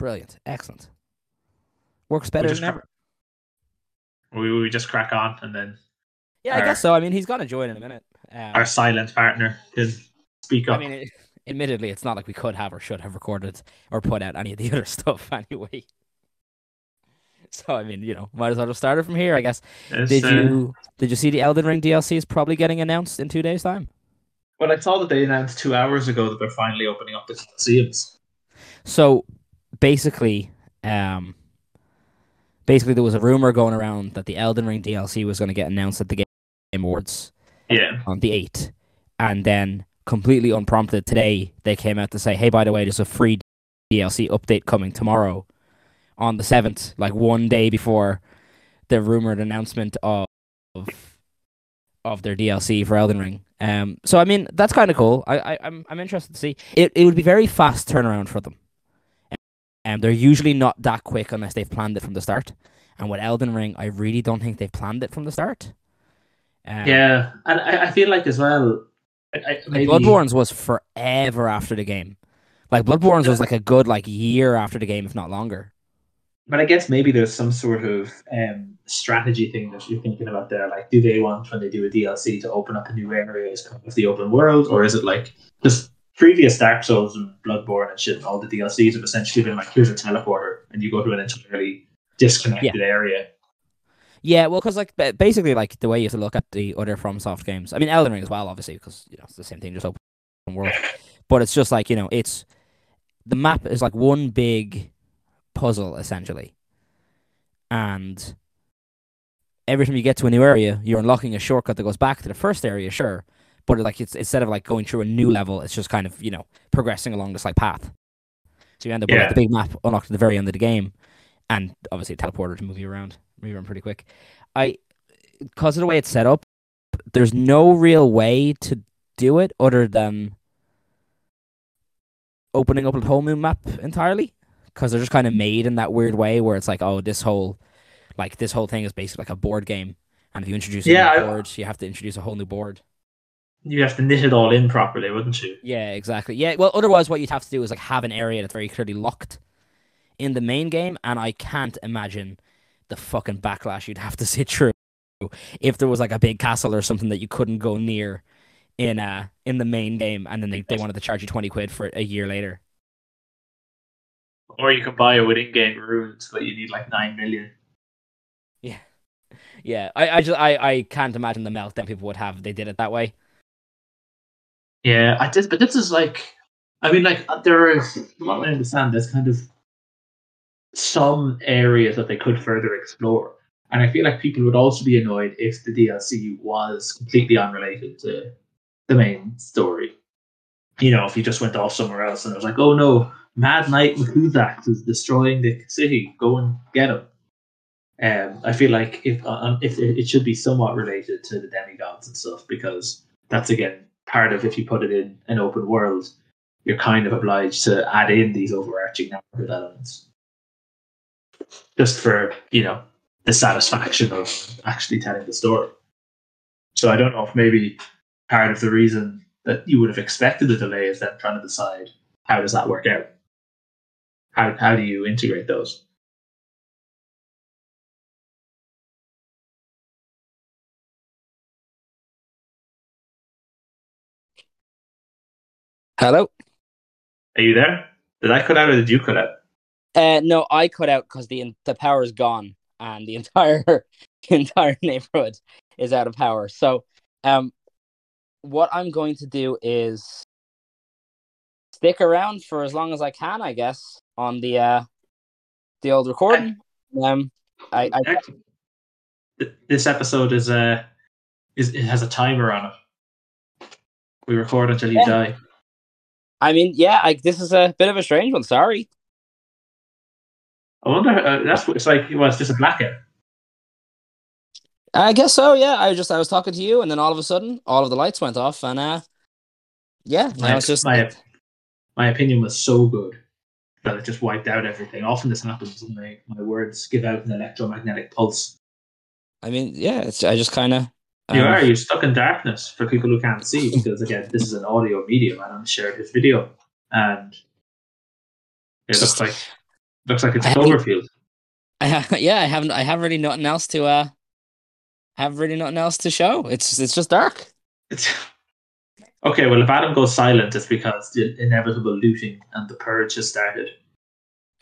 Brilliant. Excellent. Works better just than ever. We we just crack on and then Yeah, I guess so. I mean, he's gonna join in a minute. Um, our silent partner can speak up. I mean, it, admittedly, it's not like we could have or should have recorded or put out any of the other stuff anyway. So I mean, you know, might as well have started from here, I guess. Did uh, you did you see the Elden Ring DLC is probably getting announced in two days' time? Well, I saw that they announced two hours ago that they're finally opening up the Colosseums. So basically, um, basically there was a rumor going around that the Elden Ring DLC was going to get announced at the Game Awards Yeah. on the eighth, and then completely unprompted today they came out to say, "Hey, by the way, there's a free DLC update coming tomorrow on the seventh, like one day before the rumored announcement of of their DLC for Elden Ring." Um, so I mean that's kind of cool. I, I I'm I'm interested to see. It it would be very fast turnaround for them. Um, they're usually not that quick unless they've planned it from the start. And with Elden Ring, I really don't think they've planned it from the start. Um, Yeah, and I, I feel like as well. I, I, Like maybe, Bloodborne's was forever after the game. Like Bloodborne's was like a good like year after the game, if not longer. But I guess maybe there's some sort of um, strategy thing that you're thinking about there. Like, do they want when they do a DLC to open up a new area as kind of the open world, or is it like just previous Dark Souls and Bloodborne and shit? And all the DLCs have essentially been like, here's a teleporter, and you go to an entirely disconnected area. Yeah, well, because like basically like the way you have to look at the other FromSoft games. I mean, Elden Ring as well, obviously, because you know it's the same thing, just open world. But it's just like you know, it's the map is like one big puzzle essentially, and every time you get to a new area, you're unlocking a shortcut that goes back to the first area, sure. But like it's instead of like going through a new level, it's just kind of you know progressing along this like path. So you end up with like, the big map unlocked at the very end of the game, and obviously a teleporter to move you around, move you around pretty quick. I, because of the way it's set up, there's no real way to do it other than opening up a whole new map entirely. Because they're just kind of made in that weird way where it's like, oh, this whole, like this whole thing is basically like a board game, and if you introduce a Yeah, new I- board, you have to introduce a whole new board. You have to knit it all in properly, wouldn't you? Yeah, exactly. Yeah, well, otherwise, what you'd have to do is like have an area that's very clearly locked in the main game, and I can't imagine the fucking backlash you'd have to sit through if there was like a big castle or something that you couldn't go near in uh in the main game, and then they, they wanted to charge you twenty quid for it a year later. Or you can buy it with in-game runes, but you need like nine million. Yeah, I I just I, I can't imagine the meltdown people would have if they did it that way. Yeah, I did, but this is like, I mean, like uh, there is. From what I understand, there's kind of some areas that they could further explore, and I feel like people would also be annoyed if the DLC was completely unrelated to the main story. You know, if you just went off somewhere else and it was like, oh no, Mad Knight Methusax is destroying the city, go and get him. Um, I feel like if uh, if it, it should be somewhat related to the demigods and stuff because that's again part of if you put it in an open world, you're kind of obliged to add in these overarching narrative elements. Just for, you know, the satisfaction of actually telling the story. So I don't know if maybe part of the reason that you would have expected a delay is then trying to decide how does that work out? How how do you integrate those? Hello. Are you there? Did I cut out or did you cut out? Uh, no, I cut out because the the power is gone and the entire the entire neighborhood is out of power. So, um, what I'm going to do is stick around for as long as I can, I guess, on the uh the old recording. Um, I, I. This episode is uh is it has a timer on it. We record until you Yeah. die. I mean, yeah, I, this is a bit of a strange one. Sorry. I wonder. Uh, that's what it's like. Well, it's just a blackout. I guess so. Yeah, I just I was talking to you, and then all of a sudden, all of the lights went off, and uh, yeah, My, it's just my my opinion was so good that it just wiped out everything. Often this happens. And my my words give out an electromagnetic pulse. I mean, yeah, it's I just kind of You are you're stuck in darkness for people who can't see because again, this is an audio medium and I'm shared his video and it looks like Looks like it's I Cloverfield. I ha- yeah, I haven't. I have really nothing else to uh. Have really nothing else to show. It's it's just dark. It's okay. Well, if Adam goes silent, it's because the inevitable looting and the purge has started.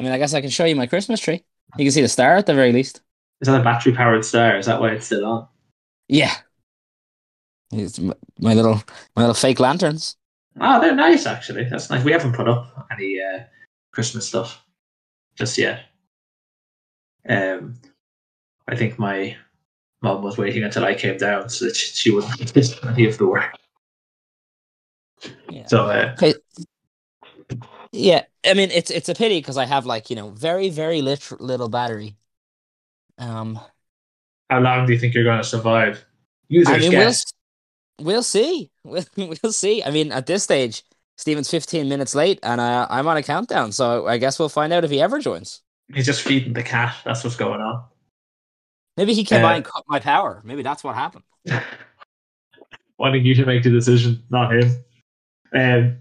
I mean, I guess I can show you my Christmas tree. You can see the star at the very least. Is that a battery powered star? Is that why it's still on? Yeah. It's my little my little fake lanterns. Oh, they're nice actually. That's nice. We haven't put up any uh, Christmas stuff just yet. Um, I think my mom was waiting until I came down so that she, she wouldn't miss any of the work. Yeah. So uh, Okay. Yeah, I mean it's it's a pity because I have like you know very very lit- little battery. Um, how long do you think you're going to survive? Users I mean guess. We'll see we'll, we'll see. I mean at this stage, Stephen's fifteen minutes late and uh, I'm on a countdown, so I guess we'll find out if he ever joins. He's just feeding the cat. That's what's going on. Maybe he came by Uh, and cut my power. Maybe that's what happened. wanting you to make the decision, not him. Um,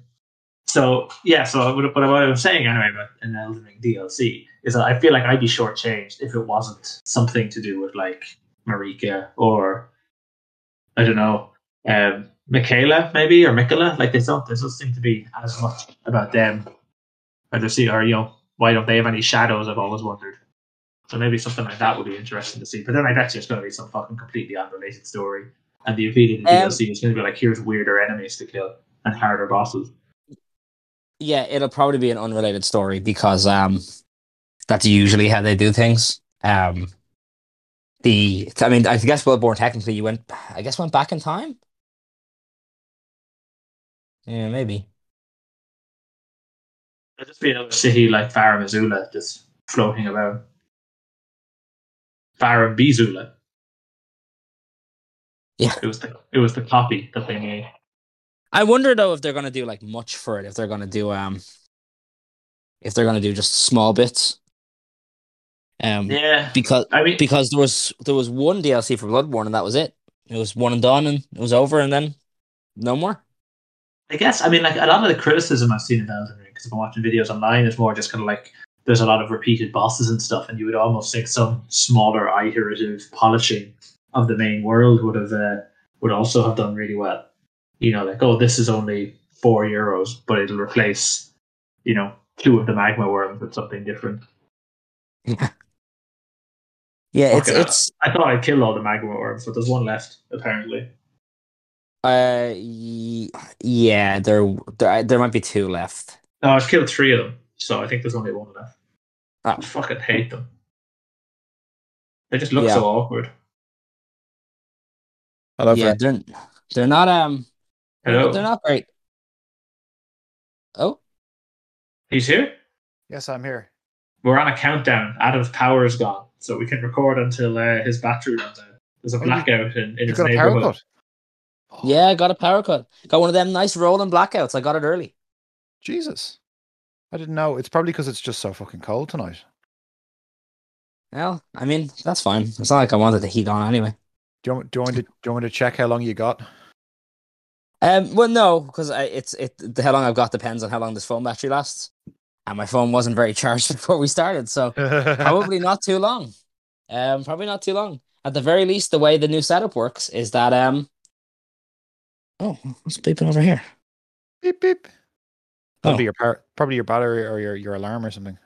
so yeah, so what, what I was saying anyway about an Elden Ring DLC is that I feel like I'd be shortchanged if it wasn't something to do with like Marika or I don't know, um, Miquella maybe or Mikola. Like they don't, there doesn't seem to be as much about them. Or they see, or you know, why don't they have any shadows? I've always wondered. So maybe something like that would be interesting to see. But then I bet you it's going to be some fucking completely unrelated story. And the of Um, DLC is going to be like, here's weirder enemies to kill and harder bosses. Yeah, it'll probably be an unrelated story because um, that's usually how they do things. Um, the I mean, I guess Bloodborne technically you went, I guess went back in time. Yeah, maybe. It'll just be another city like Farum Azula just floating about. Farum Bizula. Yeah. It was the it was the copy that they made. I wonder though if they're gonna do like much for it. If they're gonna do um, if they're gonna do just small bits. Um, Yeah. because I mean because there was there was one DLC for Bloodborne and that was it. It was one and done and it was over and then no more. I guess I mean like a lot of the criticism I've seen of Elden Ring because I've been watching videos online is more just kind of like there's a lot of repeated bosses and stuff, and you would almost think some smaller iterative polishing of the main world would have uh, would also have done really well. You know, like oh, this is only four euros, but it'll replace you know two of the magma worms with something different. Yeah, yeah it's it's I thought I'd killed all the magma worms, but there's one left apparently. Uh y- yeah, there there there might be two left. No, I've killed three of them, so I think there's only one left. Oh. I fucking hate them. They just look Yeah. so awkward. Hello, yeah, friend. they're they're not um Hello, they're not great. Oh, he's here. Yes, I'm here. We're on a countdown. Adam's power is gone, so we can record until uh, his battery runs out. There's a Oh, you- blackout in, in You his got a power neighborhood. Yeah, I got a power cut. Got one of them nice rolling blackouts. I got it early. Jesus. I didn't know. It's probably because it's just so fucking cold tonight. Well, I mean that's fine. It's not like I wanted the heat on anyway. Do you, want, do, you want to, do you want me to check how long you got? Um, well, no, because it's it. The, how long I've got depends on how long this phone battery lasts, and my phone wasn't very charged before we started, so probably not too long. Um, probably not too long. At the very least, the way the new setup works is that um. Oh, what's beeping over here? beep beep. Oh. Probably your power, probably your battery or your, your alarm or something.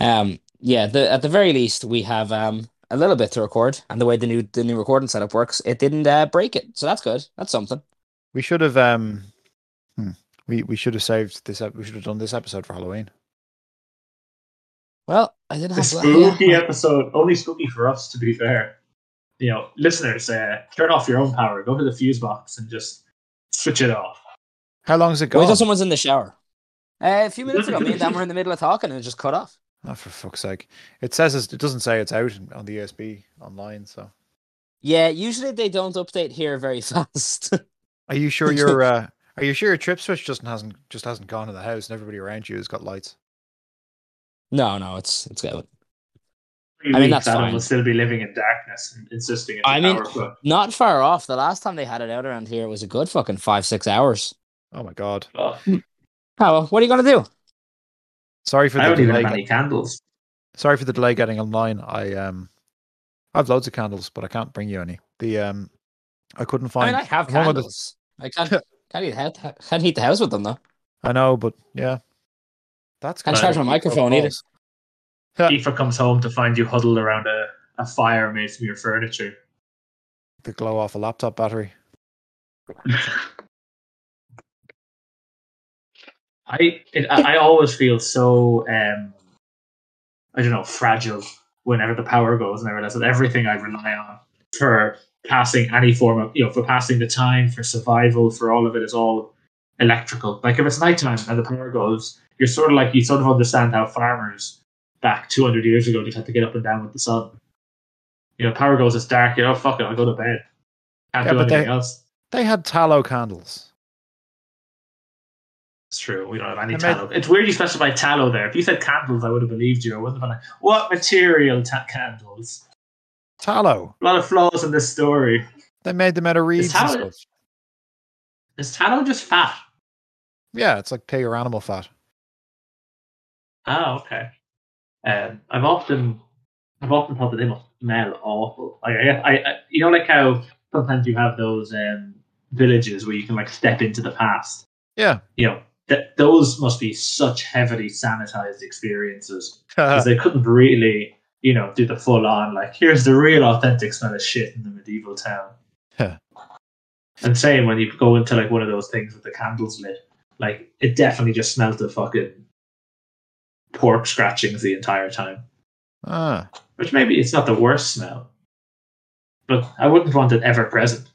Um, yeah. The at the very least, we have um a little bit to record, and the way the new the new recording setup works, it didn't uh, break it, so that's good. That's something. We should have um, hmm, we we should have saved this. ep- We should have done this episode for Halloween. Well, I didn't The have spooky yeah. episode, only spooky for us, to be fair. You know, listeners, uh, turn off your own power. Go to the fuse box and just switch it off. How long has it Wait gone? till someone's in the shower. Uh, a few minutes ago, me and Dan were in the middle of talking, and it just cut off. Oh, for fuck's sake! It says it's, it doesn't say it's out on the ESB online. So, Yeah, usually they don't update here very fast. are you sure your uh, are you sure your trip switch just hasn't just hasn't gone in the house and everybody around you has got lights? no, no, it's it's good. Three I mean, weeks, that's Adam fine. will still be living in darkness and insisting it's I a mean- power cut. Not far off. The last time they had it out around here it was a good fucking five six hours. Oh my god! Oh, Oh well, what are you gonna do? Sorry for I the don't even delay. have any candles. Sorry for the delay getting online. I um, I have loads of candles, but I can't bring you any. The um, I couldn't I find. mean, I have one of the- candles. I can't can't heat, the house- can't heat the house with them though. I know, but yeah, that's Can't charge my microphone either. Yeah. Aoife comes home to find you huddled around a, a fire made from your furniture. The glow off a laptop battery. I it, I I always feel so um I don't know fragile whenever the power goes, and I realize that everything I rely on for passing any form of you know for passing the time for survival for all of it is all electrical. Like if it's nighttime and the power goes, you're sort of like you sort of understand how farmers back 200 years ago just had to get up and down with the sun. You know, power goes, it's dark. You know, fuck it, I'll go to bed. Can't Yeah, do anything they- else. They had tallow candles. It's true. We don't have any I made- tallow. It's weird you specified tallow there. If you said candles, I would have believed you. I wouldn't have been like, what material ta- candles? Tallow. A lot of flaws in this story. They made them out of reeds and tallow-. Is tallow just fat? Yeah, it's like pig or animal fat. Oh, okay. Um, I've often, I've often thought that they must smell awful. Like, I, I, I, you know, like how sometimes you have those um, villages where you can like step into the past. Yeah. You know, that those must be such heavily sanitized experiences. because they couldn't really, you know, do the full on like here's the real authentic smell of shit in the medieval town. And same when you go into like one of those things with the candles lit, like it definitely just smelled of fucking pork scratchings the entire time. ah, Which maybe it's not the worst smell, but I wouldn't want it ever present.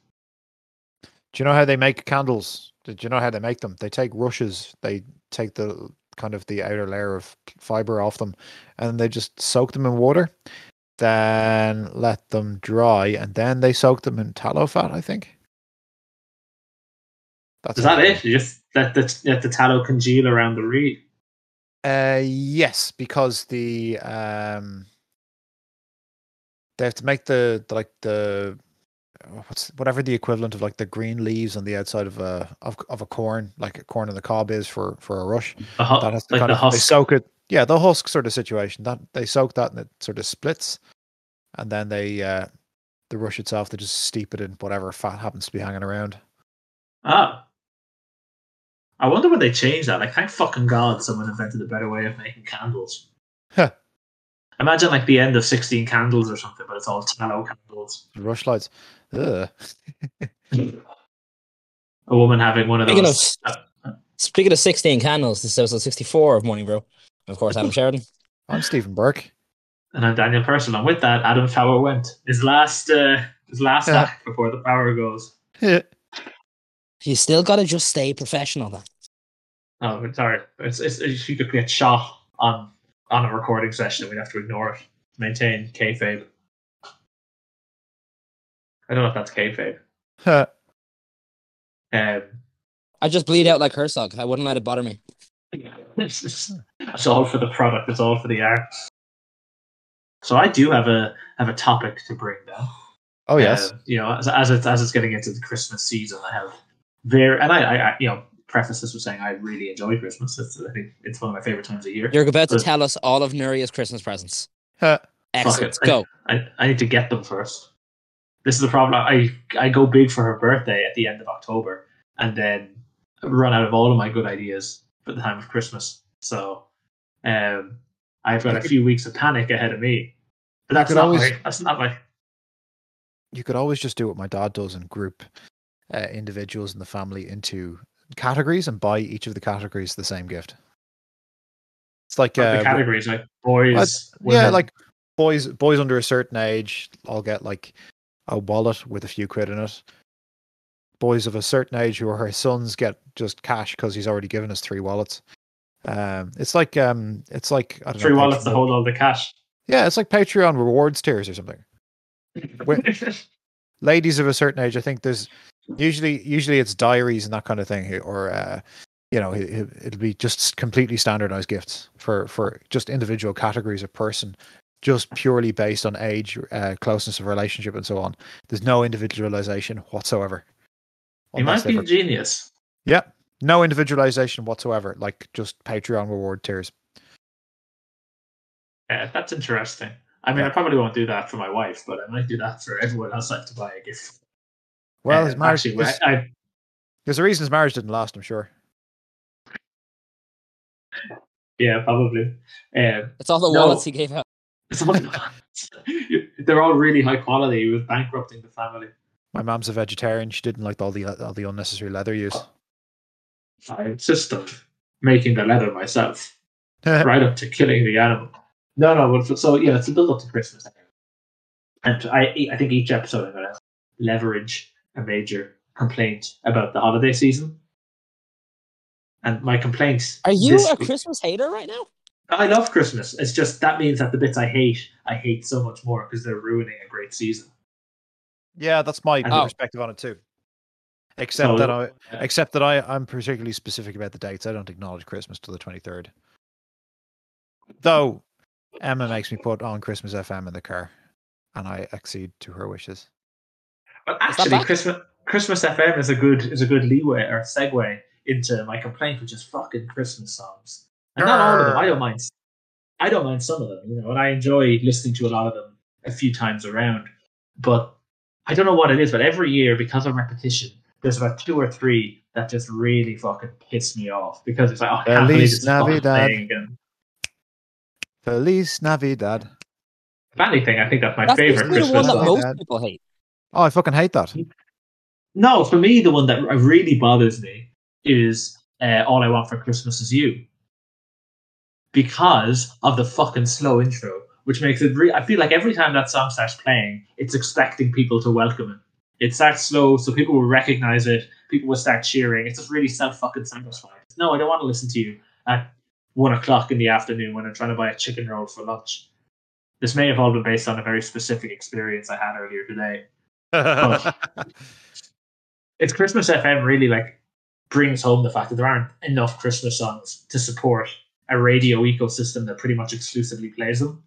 do you know how they make candles? Did you know how they make them? They take rushes. They take the kind of the outer layer of fiber off them, and they just soak them in water. Then let them dry, and then they soak them in tallow fat. I think. That's Is that it? You just let the let the tallow congeal around the reed. Uh, yes, because the um, they have to make the, the like the uh, what's whatever the equivalent of like the green leaves on the outside of a of, of a corn, like a corn in the cob is for for a rush. Hu- That has to like kind the of they soak it. Yeah, the husk sort of situation. That they soak that and it sort of splits, and then they uh the rush itself they just steep it in whatever fat happens to be hanging around. Ah. I wonder when they changed that. Like, thank fucking God someone invented a better way of making candles. Huh. Imagine like the end of 16 candles or something, but it's all tallow candles. Rush lights. Ugh. A woman having one of Speaking those. of speaking of sixteen candles, this is episode sixty four of Morning Brew. Of course, Adam Sheridan. I'm Stephen Burke. and I'm Daniel Purcell. And with that, Adam Tower went. His last uh, his last Yeah. act before the power goes. You still got to just stay professional. Then Oh, but sorry. It's, it's, it's, you could get shot on on a recording session and we'd have to ignore it. Maintain kayfabe. I don't know if that's kayfabe. Um, I just bleed out like Herzog. I wouldn't let it bother me. it's, just- it's all for the product. It's all for the art. So I do have a have a topic to bring down. oh yes. Uh, you know, as, as it's as it's getting into the Christmas season, I have very and I, I, I you know preface this with saying I really enjoy Christmas. It's, I think it's one of my favorite times of year. You're about to tell us all of Nuria's Christmas presents. Huh. Excellent. it. Go. I, I need to get them first. This is the problem. I I go big for her birthday at the end of October, and then run out of all of my good ideas for the time of Christmas. So, um, I've got a few weeks of panic ahead of me. But that's not always- my. That's not my. you could always just do what my dad does and group uh, individuals in the family into categories and buy each of the categories the same gift. It's like the uh, categories like boys. yeah, like boys boys under a certain age all get like a wallet with a few quid in it. Boys of a certain age who are his sons get just cash because he's already given us three wallets. Um, it's like um, it's like I don't three know, wallets to hold all the cash. Yeah, it's like Patreon rewards tiers or something. ladies of a certain age, I think there's usually usually it's diaries and that kind of thing, or uh, you know, it, it- it'll be just completely standardized gifts for for just individual categories of person, just purely based on age, uh, closeness of relationship, and so on. There's no individualization whatsoever. you might be genius. yeah, no individualization whatsoever. Like just Patreon reward tiers. Yeah, that's interesting. I mean. I probably won't do that for my wife, but I might do that for everyone else I have to buy a gift. Well, Uh, his marriage. actually, there's, I, I, there's a reason his marriage didn't last. I'm sure. yeah, probably. Um, It's all the No. wallets he gave out. they're all really high quality. He was bankrupting the family. My mom's a vegetarian. She didn't like all the all the unnecessary leather use. I insist on making the leather myself, right up to killing the animal. No, no, but so yeah, it's a build up to Christmas. And I, I think each episode I'm gonna leverage a major complaint about the holiday season. And my complaints. Are you a week- Christmas hater right now? I love Christmas. It's just that means that the bits I hate, I hate so much more because they're ruining a great season. yeah, that's my Oh. perspective on it too. Except So- that I, except that I, I'm particularly specific about the dates. I don't acknowledge Christmas till the 23rd. Though Emma makes me put on Christmas FM in the car, and I accede to her wishes. But actually. Christmas Christmas FM is a good is a good leeway or segue into my complaint, which is fucking Christmas songs. And not all of them. I don't mind. I don't mind some of them, you know, and I enjoy listening to a lot of them a few times around. But I don't know what it is. But every year, because of repetition, there's about two or three that just really fucking piss me off because it's like, oh, I can't believe Feliz it's fucking Navidad. playing again. Feliz Navidad. If anything, I think that's my That's favorite basically the one Christmas that song. song. most people hate. Oh, I fucking hate that. No, for me, the one that really bothers me is uh, "All I Want for Christmas Is You," because of the fucking slow intro, which makes it. Re- I feel like every time that song starts playing, it's expecting people to welcome it. It starts slow, so people will recognize it. People will start cheering. It's just really self fucking satisfying. No, I don't want to listen to you at one o'clock in the afternoon when I'm trying to buy a chicken roll for lunch. This may have all been based on a very specific experience I had earlier today. It's Christmas FM really like brings home the fact that there aren't enough Christmas songs to support a radio ecosystem that pretty much exclusively plays them.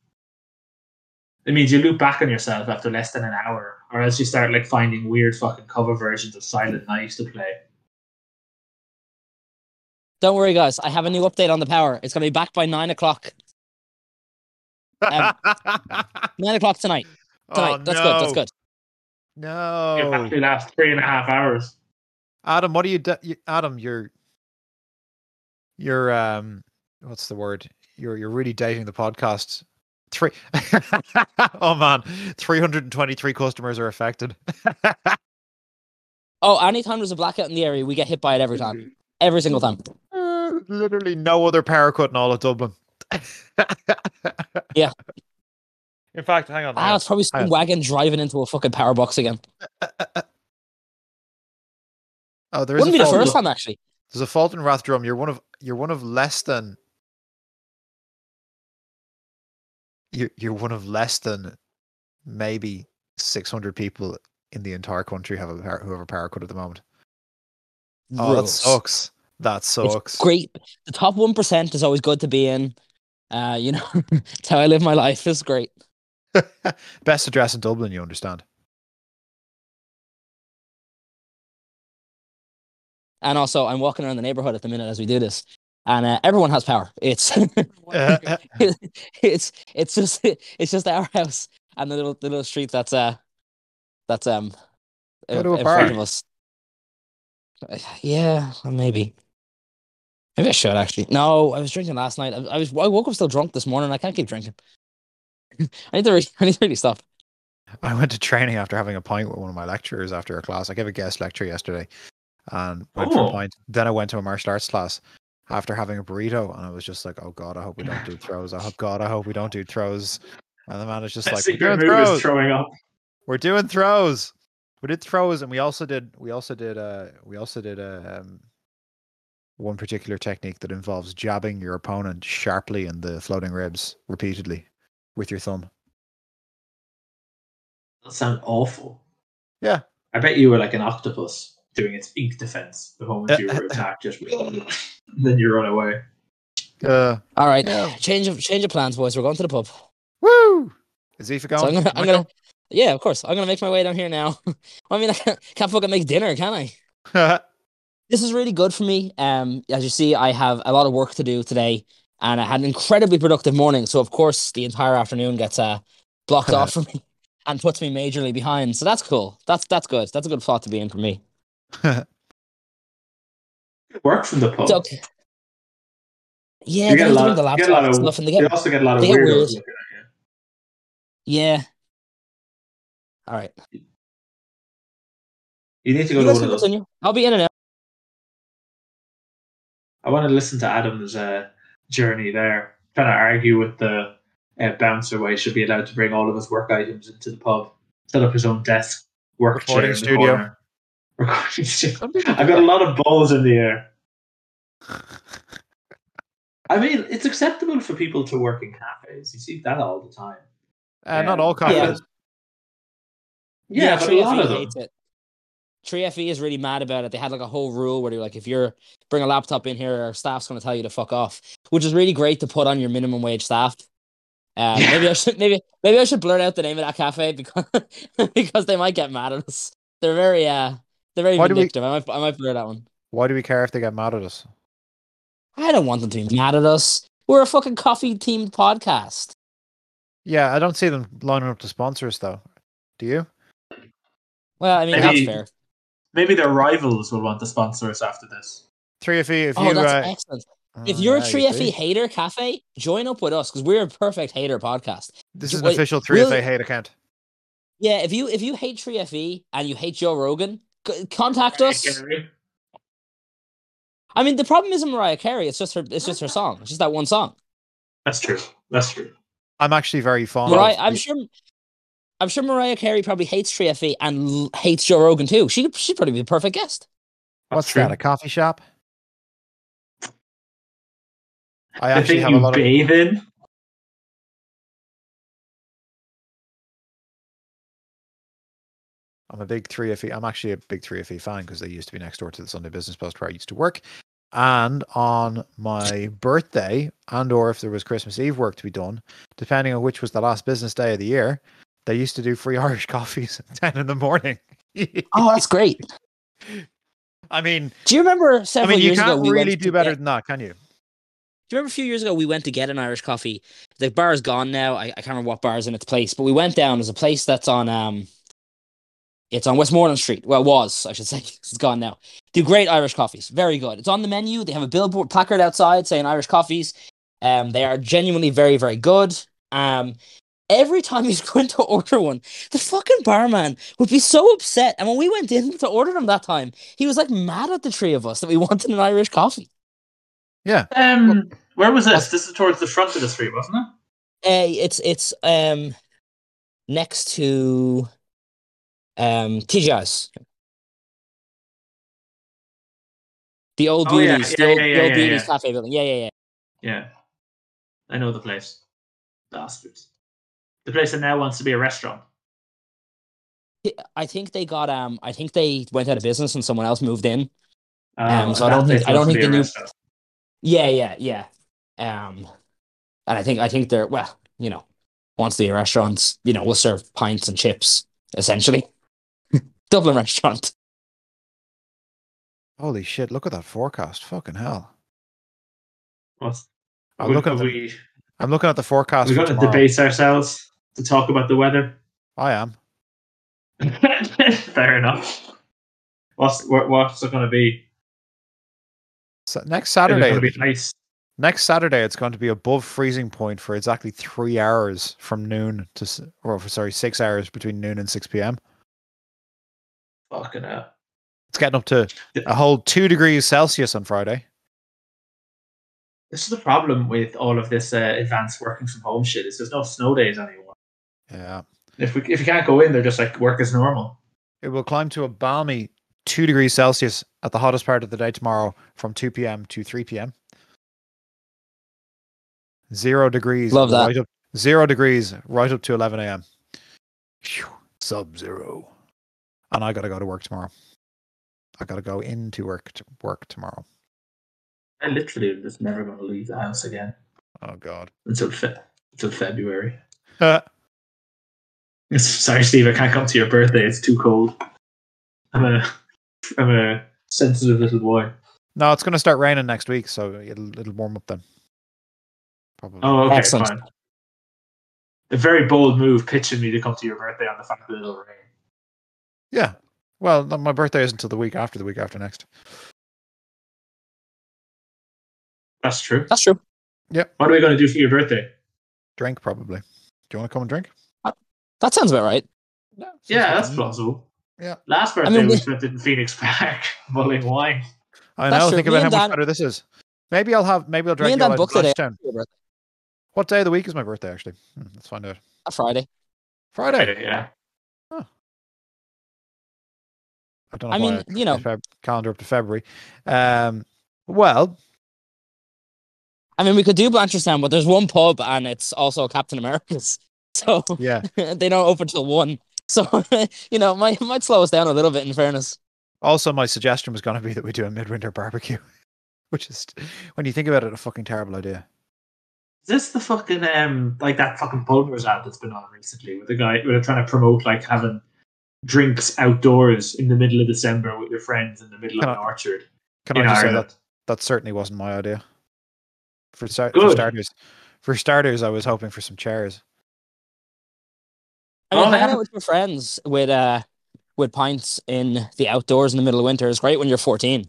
It means you loop back on yourself after less than an hour, or else you start like finding weird fucking cover versions of Silent Night to play. Don't worry, guys. I have a new update on the power. It's going to be back by nine o'clock. Um, Nine o'clock tonight. Tonight. oh, that's no. good. That's good. No, it actually lasts three and a half hours. Adam, what are you, do- you? Adam, you're, you're, um, what's the word? You're, you're really dating the podcast. Three, oh man, three hundred and twenty-three customers are affected. Oh, anytime there's a blackout in the area, we get hit by it every time. Every single time. Uh, Literally no other power cut in all of Dublin. Yeah. In fact, hang on. hang Ah, on. it's probably some wagon driving into a fucking power box again. Oh, there is Wouldn't a be the fault. first time, actually. There's a fault in Rathdrum. You're one of you're one of less than you're you're one of less than maybe 600 people in the entire country have a power, who have a power cut at the moment. Oh, that sucks. That sucks. It's great. The top one percent is always good to be in. Uh, you know, it's how I live my life. It's great. Best address in Dublin, you understand. And also, I'm walking around the neighborhood at the minute as we do this, and uh, everyone has power. It's it's it's just it's just our house and the little the little street that's uh that's um in, in front of us. Yeah, maybe. Maybe I should actually. No, I was drinking last night. I, I was I woke up still drunk this morning. I can't keep drinking. I need to re- I need to really stop. I went to training after having a pint with one of my lecturers after a class. I gave a guest lecture yesterday and went for Oh. a pint. Then I went to a martial arts class after having a burrito and I was just like, oh God, I hope we don't do throws. I hope God, I hope we don't do throws. And the man is just like, we're doing throws. throwing up. We're doing throws. We did throws and we also did we also did uh we also did uh, um one particular technique that involves jabbing your opponent sharply in the floating ribs repeatedly with your thumb. That sounds awful. Yeah. I bet you were like an octopus doing its ink defense the moment you were attacked, just then you run away. Uh All right, Yeah. change of change of plans, boys. We're going to the pub. Woo! Is Aoife going? So I'm gonna, I'm gonna, yeah, of course. I'm gonna make my way down here now. I mean, I can't, can't fucking make dinner, can I? This is really good for me. Um, as you see, I have a lot of work to do today. And I had an incredibly productive morning. So of course, the entire afternoon gets uh, blocked off for me and puts me majorly behind. So that's cool. That's that's good. That's a good plot to be in for me. Work from the pub. It's okay. Yeah, they get a lot bring the of- get a lot of- stuff, and they You get also get a lot of they weirdos weird. looking at you. yeah. All right, You need to go you to one of those. I'll be in and out. I want to listen to Adam's uh, journey there, trying to argue with the uh, bouncer why he should be allowed to bring all of his work items into the pub, set up his own desk, work chair Recording in studio. corner. Recording studio. I've got a lot of balls in the air. I mean, it's acceptable for people to work in cafes. You see that all the time. Uh, not all Yeah. cafes. Yeah, but a lot of them. it. 3FE is really mad about it. They had like a whole rule where they're like, if you're bring a laptop in here, our staff's going to tell you to fuck off, which is really great to put on your minimum wage staff. Um, Yeah. Maybe I should maybe maybe I should blurt out the name of that cafe because because they might get mad at us. They're very uh they're very Why do we- vindictive. I might I might blur that one. Why do we care if they get mad at us? I don't want them to be mad at us. We're a fucking coffee themed podcast. Yeah, I don't see them lining up to sponsor us though. Do you? Well, I mean Maybe- that's fair. Maybe their rivals will want to sponsor us after this. Three of you, if Oh, you. that's uh, excellent. If oh, you're a yeah, you 3FE see. hater cafe, join up with us because we're a perfect hater podcast. this is an Wait, official three will- FA hate account. Yeah, if you if you hate 3FE and you hate Joe Rogan, c- contact us. Gary. I mean, the problem isn't Mariah Carey. It's just her. It's just her song. It's just that one song. That's true. That's true. I'm actually very fond Mariah, of. I'm sure. I'm sure Mariah Carey probably hates 3FE and l- hates Joe Rogan too. She she'd probably be the perfect guest. What's true. that? A coffee shop? I The actually have you a lot of. bathe in. I'm a big 3FE. I'm actually a big 3FE fan because they used to be next door to the Sunday Business Post where I used to work. And on my birthday, and or if there was Christmas Eve work to be done, depending on which was the last business day of the year, they used to do free Irish coffees at 10 in the morning. Oh, that's great. I mean, Do you remember I mean, you years can't we really do better get- than that, can you? Do you remember a few years ago we went to get an Irish coffee? The bar is gone now. I, I can't remember what bar is in its place, but we went down. There's a place that's on um, it's on Westmoreland Street. Well, it was I should say. It's gone now. Do great Irish coffees, very good. It's on the menu. They have a billboard placard outside saying Irish coffees. Um, they are genuinely very very good. Um, every time he's going to order one, the fucking barman would be so upset. And when we went in to order them that time, he was like mad at the three of us that we wanted an Irish coffee. Yeah. Um, where was this? This is towards the front of the street, wasn't it? Uh, it's it's um next to um TGI's. The old Oh, yeah, Bewley's, yeah, the old, yeah, the old yeah, Bewley's yeah. cafe building. Yeah, yeah, yeah. Yeah, I know the place. Bastards. The place that now wants to be a restaurant. I think they got um. I think they went out of business and someone else moved in. Um, Um, so I don't think- I don't think the new- restaurant. Yeah, yeah, yeah. Um, and I think I think they're well, you know, once the restaurants, you know, will serve pints and chips essentially. Dublin restaurant. Holy shit, look at that forecast. Fucking hell. What's, I'm we, looking at the, we, I'm looking at the forecast we for got to tomorrow. debase ourselves to talk about the weather. I am. Fair enough. What's what, what's it going to be? So next Saturday, going to be nice. next Saturday, it's going to be above freezing point for exactly three hours from noon to, or sorry, six hours between noon and six p.m. Fucking hell. It's getting up to a whole two degrees Celsius on Friday. This is the problem with all of this uh, advanced working from home shit. Is there's no snow days anymore. Yeah, If we if you can't go in, they're just like work as normal. it will climb to a balmy two degrees Celsius at the hottest part of the day tomorrow from two p.m. to three p.m. Zero degrees. Love that. Right up, zero degrees right up to eleven a.m. Sub zero. And I got to go to work tomorrow. I got to go into work to work tomorrow. I literally am just never going to leave the house again Oh God. until fe- until February. Uh, Uh, Sorry, Steve, I can't come to your birthday. It's too cold. I'm a I'm a sensitive little boy. no, it's going to start raining next week, so it'll it'll warm up then. probably. Oh, okay, Excellent. fine. A very bold move pitching me to come to your birthday on the fact that it'll rain. Yeah. Well, my birthday isn't until the week after the week after next. That's true. That's true. Yeah. What are we going to do for your birthday? Drink probably. Do you want to come and drink? That sounds about right. No. Yeah, that's plausible. Yeah. Last birthday mean, we we- spent in Phoenix Park, mulling wine. I That's know. true. Think Me about how and much Dan- better this is. Maybe I'll have. Maybe I'll drag Me and you Dan out booked to it. What day of the week is my birthday? Actually, Hmm, let's find out. A Friday. Friday. Yeah. I don't know. I why mean, you know. Feb- calendar up to February. Um. Well, I mean, we could do Blanchardstown, but there's one pub and it's also Captain America's. So yeah. they don't open till one. So, you know, might might slow us down a little bit in fairness. Also, my suggestion was going to be that we do a midwinter barbecue, which is, when you think about it, a fucking terrible idea. Is this the fucking um like that fucking Bulmers ad that's been on recently with the guy where they're trying to promote like having drinks outdoors in the middle of December with your friends in the middle Can of I- an orchard. Can I just say that that certainly wasn't my idea. For, for starters, for starters, I was hoping for some chairs. I mean, Oh, hanging out with your friends with uh with pints in the outdoors in the middle of winter is great when you're 14.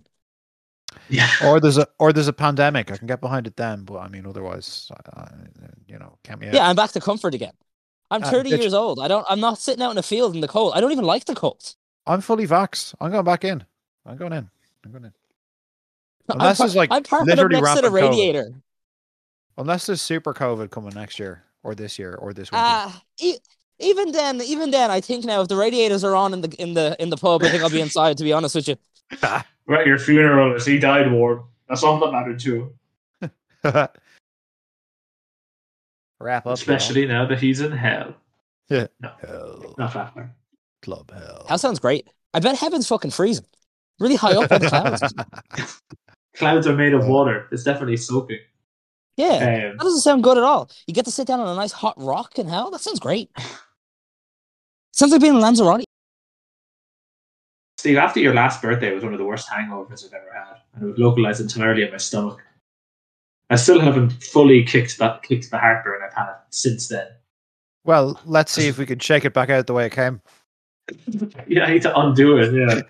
Yeah. Or there's a or there's a pandemic. I can get behind it then, but I mean, otherwise, I, I, you know, count me out. Yeah. I'm back to comfort again. I'm Uh, 30 bitch. years old. I don't. I'm not sitting out in the field in the cold. I don't even like the cold. I'm fully vaxxed. I'm going back in. I'm going in. I'm going in. I'm Unless par- there's, like, I'm parking up literally next to the rampant COVID. radiator. Unless there's super COVID coming next year, or this year, or this winter. Ah, e- even then, even then, I think now if the radiators are on in the in the in the pub, I think I'll be inside. To be honest with you. We're at your funeral as he died warm. That's all that mattered to him. Wrap up. Especially now that he's in hell. y'all. No, Hell, not that far. club hell. That sounds great. I bet heaven's fucking freezing. Really high up in the clouds. Clouds are made of water. It's definitely soaking. Yeah. Um, That doesn't sound good at all. You get to sit down on a nice hot rock in hell. That sounds great. Sounds like being in Lanzarote. Steve, after your last birthday was one of the worst hangovers I've ever had, and it was localized entirely in my stomach. I still haven't fully kicked that kicked the heartburn I've had since then. well, let's see if we can shake it back out the way it came. Yeah, I need to undo it. Yeah,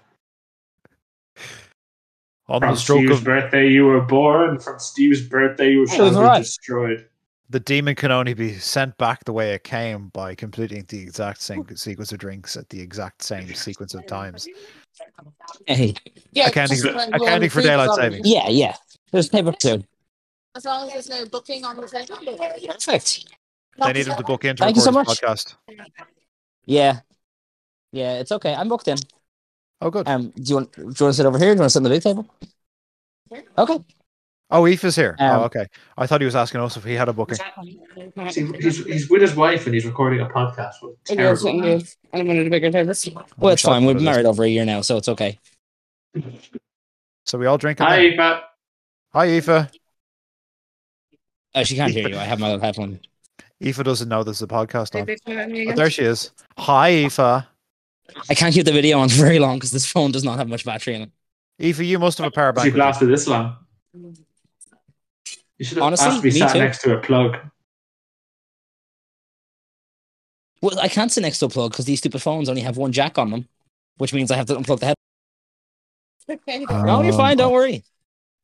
On from the stroke Steve's of birthday you were born. From Steve's birthday you were That was shall be right. destroyed. The demon can only be sent back the way it came by completing the exact same sequence of drinks at the exact same sequence of times. Hey. Yeah, Accounting for- accounting for daylight problem. savings. Yeah, yeah. There's paper too. As long as there's no booking on the table. Perfect. They need him to book into Thank you so this podcast. Yeah. Yeah, it's okay. I'm booked in. Oh, good. Um, do you want do you want to sit over here? Do you want to sit on the big table? Okay. Oh, Aoife's here. Um, oh, okay. I thought he was asking us if he had a booking. See, he's, he's with his wife and he's recording a podcast. What a terrible man. I'm one of the bigger tables. Well, it's fine. We've been married over a year now, so it's okay. So we all drink. Hi, Hi, Matt. Hi, Aoife. Oh, she can't hear you. I have my little headphone. Aoife doesn't know there's a podcast on. Oh, there she is. Hi, Aoife. I can't keep the video on for very long because this phone does not have much battery in it. Aoife, you must have a power She bank. with you. lasted this long. You should have Honestly, asked to be me sat too. next to a plug. Well, I can't sit next to a plug because these stupid phones only have one jack on them, which means I have to unplug the head. Okay. Uh, no, you're fine. Don't worry.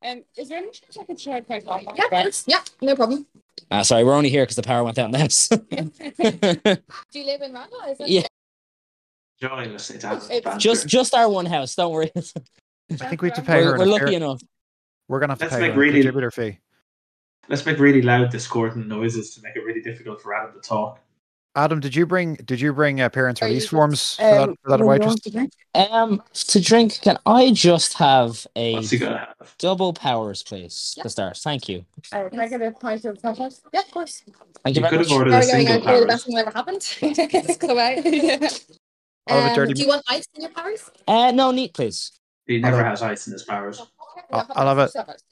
Um, is there any chance I could share it quite long? Yeah, thanks. yeah, no problem. Ah, sorry, we're only here because the power went out in the house. Do you live in Randall? Is it? Yeah. Join us. It's out. It's just, just our one house. Don't worry. I think we have to pay We're, her. we're lucky affair- enough. We're gonna have to Let's pay make her a really- contributor fee. Let's make really loud, discordant noises to make it really difficult for Adam to talk. Adam, did you bring did you bring uh, parents Are you release just- forms for that, Um, for that waitress? Um, to drink, can I just have a What's he gonna have? double powers, please, Yeah. to start? Thank you. Uh, can I get a pint of hot Yeah, of course. Thank You you could very have much. ordered a Are you going single out for the best thing that ever happened? Let's go away. I'll have a Um, dirty do you want ice in your powers? Uh, no, neat, please. He never Hello. has ice in his powers. I'll- I'll have it.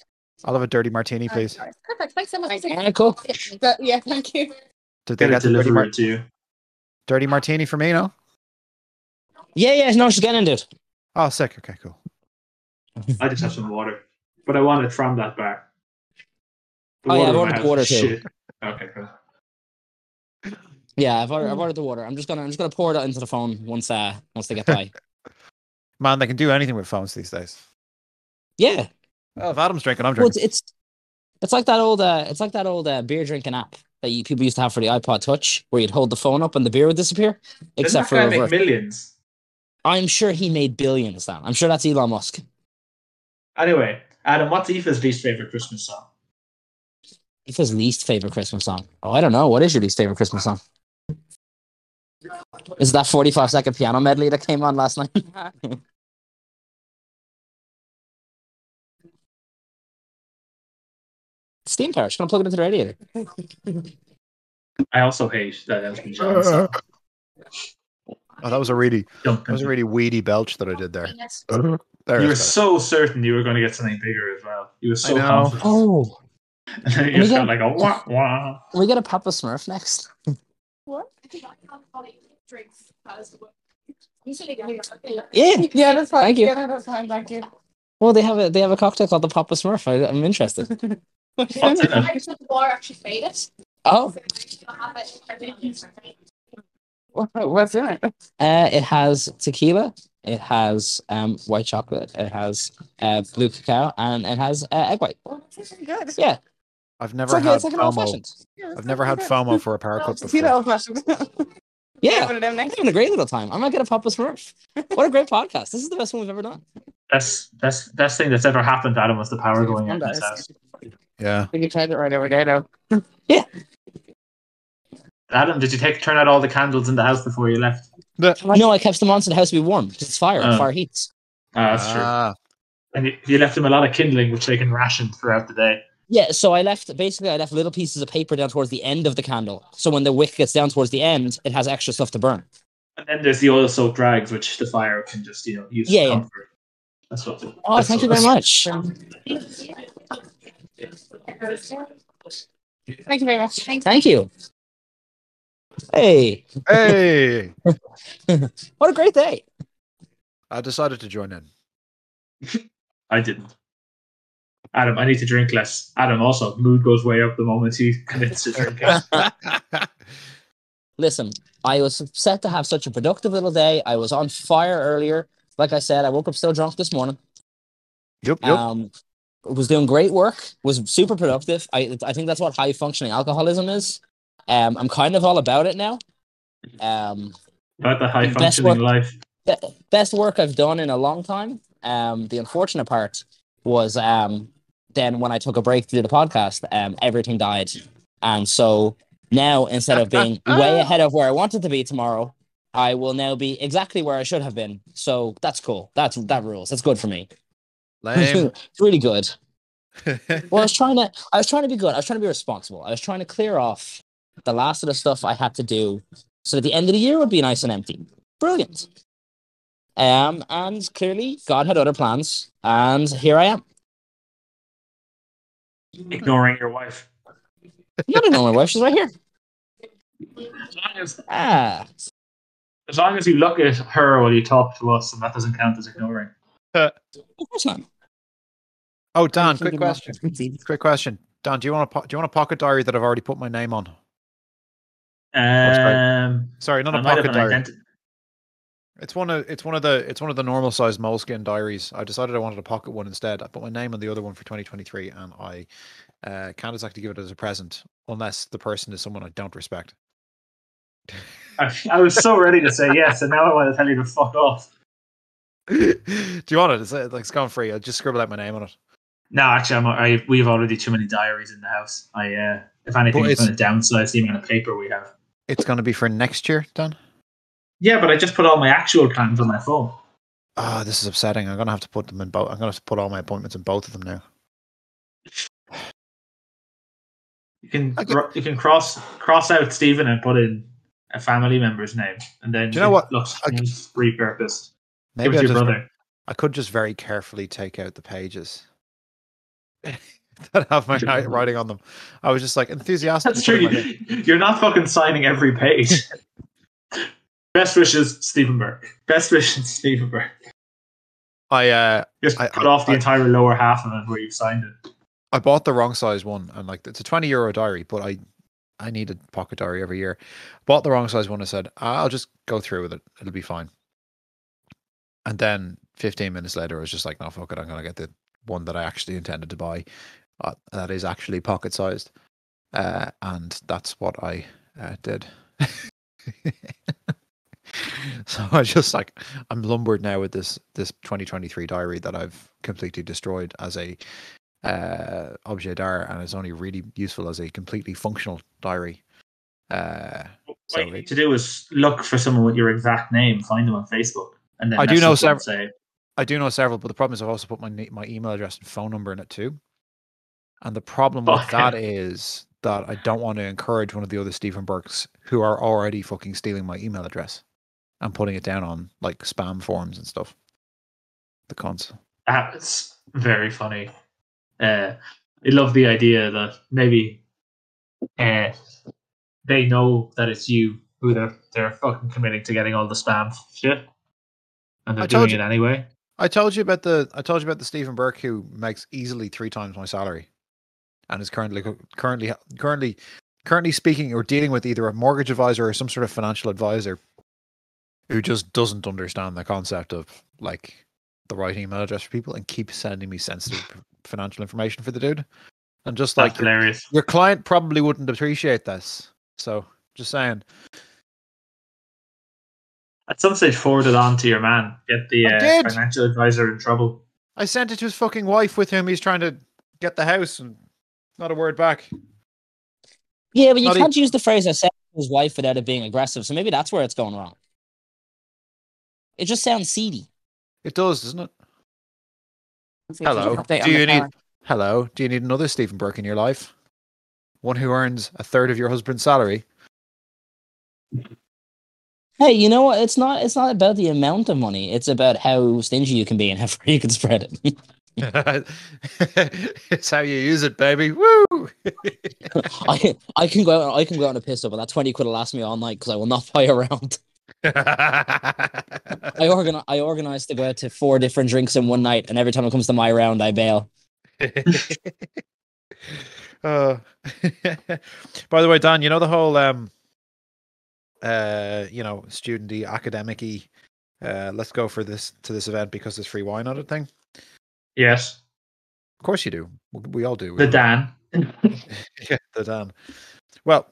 I'll have a dirty martini, please. Perfect. Thanks so much. Cool. Yeah, but- yeah, thank you. Did they Get it the dirty, delivered mar- to you. dirty martini for me? No. Yeah, yeah, no, she's getting into it. Oh, sick. Okay, cool. I just have some water, but I want it from that bar. Oh, yeah, I've ordered house water too. shit. Okay, cool. Yeah, I've ordered, I've ordered the water. I'm just gonna I'm just gonna pour that into the phone once uh once they get by. Man, they can do anything with phones these days. yeah, Well, if Adam's drinking, I'm well, drinking. it's, it's it's like that old uh it's like that old uh, beer drinking app that you, people used to have for the iPod Touch, where you'd hold the phone up and the beer would disappear. Except for Doesn't that guy reverse. make millions. I'm sure he made billions. Dan. I'm sure that's Elon Musk. Anyway, Adam, what's Aoife's least favorite Christmas song? If his least favorite Christmas song. Oh, I don't know. What is your least favorite Christmas song? Is that 45 second piano medley that came on last night? Steam power. Just gonna plug it into the radiator. I also hate that Elton John song. Uh. Oh, that was a really that was a really weedy belch that I did there. There, You were that's so certain you were going to get something bigger as well. You were so confident. Oh, And then you we just got get- like a wah wah. we get a Papa Smurf next? What? Yeah. Yeah, that's fine. Thank you. Yeah, that's fine. Thank you. Well, they have a they have a cocktail called the Papa Smurf. I, I'm interested. What's in it? I took the bar actually made it. Oh, What's in it? uh, it has tequila. It has um white chocolate. It has uh blue cacao, and it has uh, egg white. Oh, that's pretty good. Yeah, I've never like, had it's like an FOMO. Yeah, I've never had good. FOMO for a power cut See that before. old fashioned. Yeah, One of them I'm next. having a great little time. I might get a Papa Smurf. What a great podcast! This is the best one we've ever done. Best best best thing that's ever happened Adam was the power It's going fun, out Yeah. We can try it right over there though. Adam, did you take turn out all the candles in the house before you left? No, I kept them on so the house to be warm. 'cause It's fire. Oh. Fire heats. Ah, that's true. Ah, And you, you left them a lot of kindling, which they can ration throughout the day. Yeah, so I left basically I left little pieces of paper down towards the end of the candle. So when the wick gets down towards the end, it has extra stuff to burn. And then there's the oil soaked rags, which the fire can just you know use Yeah, for yeah. comfort. That's what. Oh, that's thank you very much. Thank you very much. Thank Thank you. Hey, hey! what a great day. I decided to join in. I didn't. Adam, I need to drink less. Adam, also, mood goes way up the moment he commits to drinking. Listen, I was set to have such a productive little day. I was on fire earlier. Like I said, I woke up still drunk this morning. Yup, yup. Um, was doing great work. Was super productive. I I think that's what high functioning alcoholism is. Um, I'm kind of all about it now. Um, About the high functioning work- life. be- best work I've done in a long time. Um, the unfortunate part was um, then when I took a break to do the podcast, um, everything died, and so now instead of being way ahead of where I wanted to be tomorrow, I will now be exactly where I should have been. So that's cool. That's that rules. That's good for me. Lame. it's really good. Well, I was trying to. I was trying to be good. I was trying to be responsible. I was trying to clear off the last of the stuff I had to do, so that the end of the year would be nice and empty. Brilliant. Um, and clearly God had other plans, and here I am. Ignoring your wife. You're not know my wife. She's right here. As long as, Ah, as long as you look at her while you talk to us, and that doesn't count as ignoring. of course not. Oh, Dan, quick question. Quick question. Dan, do you want a po- do you want a pocket diary that I've already put my name on? sorry. Um, Sorry, not I a pocket diary. identity. It's one of it's one of the it's one of the normal size Moleskine diaries. I decided I wanted a pocket one instead. I put my name on the other one for 2023, and I uh, can't exactly give it as a present unless the person is someone I don't respect. I, I was so ready to say yes, and now I want to tell you to fuck off. Do you want it? It's, uh, like it's gone free. I'll just scribble out my name on it. No, actually, I'm, I, we have already too many diaries in the house. I, uh, if anything, it's it's- going to downsize the amount of paper we have. It's going to be for next year, Dan. Yeah, but I just put all my actual plans on my phone. Oh, this is upsetting. I'm going to have to put them in both. I'm going to have to put all my appointments in both of them now. You can get- you can cross cross out Stephen and put in a family member's name, and then Do you know what? Looks I- repurposed. Maybe I your just brother. I could just very carefully take out the pages that have my wri- writing on them. I was just like enthusiastic. That's true. in my name. You- You're not fucking signing every page. Best wishes, Stephen Burke. Best wishes, Stephen Burke. I uh, Just I- cut I- off the I- entire lower half of it where you've signed it. I bought the wrong size one, and like it's a twenty euro diary, but I I need a pocket diary every year. Bought the wrong size one. I said I'll just go through with it. It'll be fine. And then 15 minutes later, I was just like, no, fuck it. I'm gonna get the one that I actually intended to buy. Uh, that is actually pocket sized, uh, and that's what I uh, did. so I just like I'm lumbered now with this this 2023 diary that I've completely destroyed as a uh, objet d'art, and it's only really useful as a completely functional diary. Uh, What so you need to do is look for someone with your exact name, find them on Facebook, and then I do know them and sev- say, I do know several, but the problem is I've also put my my email address and phone number in it too. And the problem with Fucking that is that I don't want to encourage one of the other Stephen Burkes who are already fucking stealing my email address and putting it down on like spam forms and stuff. The cons. That's very funny. Uh, I love the idea that maybe uh, they know that it's you who they're they're fucking committing to getting all the spam shit, and they're I doing it anyway. I told you about the I told you about the Stephen Burke who makes easily three times my salary, and is currently currently currently currently speaking or dealing with either a mortgage advisor or some sort of financial advisor, who just doesn't understand the concept of like the right email address for people and keeps sending me sensitive financial information for the dude, and just That's like your, hilarious. your client probably wouldn't appreciate this. So just saying, At some stage, forward it on to your man. Get the uh, financial advisor in trouble. I sent it to his fucking wife with whom He's trying to get the house and not a word back. Yeah, but you Not can't use the phrase "I said to his wife" without it being aggressive. So maybe that's where it's going wrong. It just sounds seedy. It does, doesn't it? Hello. Do you need car. hello? Do you need another Stephen Burke in your life? One who earns a third of your husband's salary. Hey, you know what? It's not. It's not about the amount of money. It's about how stingy you can be and how far you can spread it. it's how you use it, baby. Woo! I I can go out. I can go out on a piss up, but that twenty quid will last me all night because I will not buy around. I organize I organized to go out to four different drinks in one night, and every time it comes to my round, I bail. uh, by the way, Dan, you know the whole um, uh, you know, studenty, academic-y, uh, let's go for this to this event because there's free wine on it thing. Yes, Of course you do. We all do. the Dan. yeah, the Dan. Well,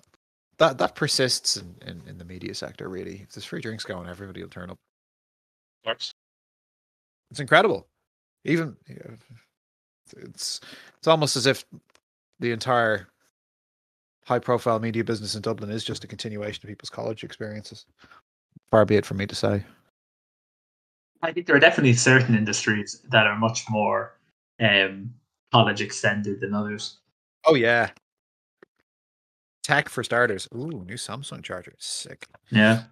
that that persists in, in, in the media sector. Really, if there's free drinks going, everybody will turn up. It's incredible. Even it's it's almost as if the entire high-profile media business in Dublin is just a continuation of people's college experiences. Far be it from me to say. I think there are definitely certain industries that are much more um, college extended than others. Oh yeah. Tech for starters. Ooh, new Samsung charger. Sick. Yeah.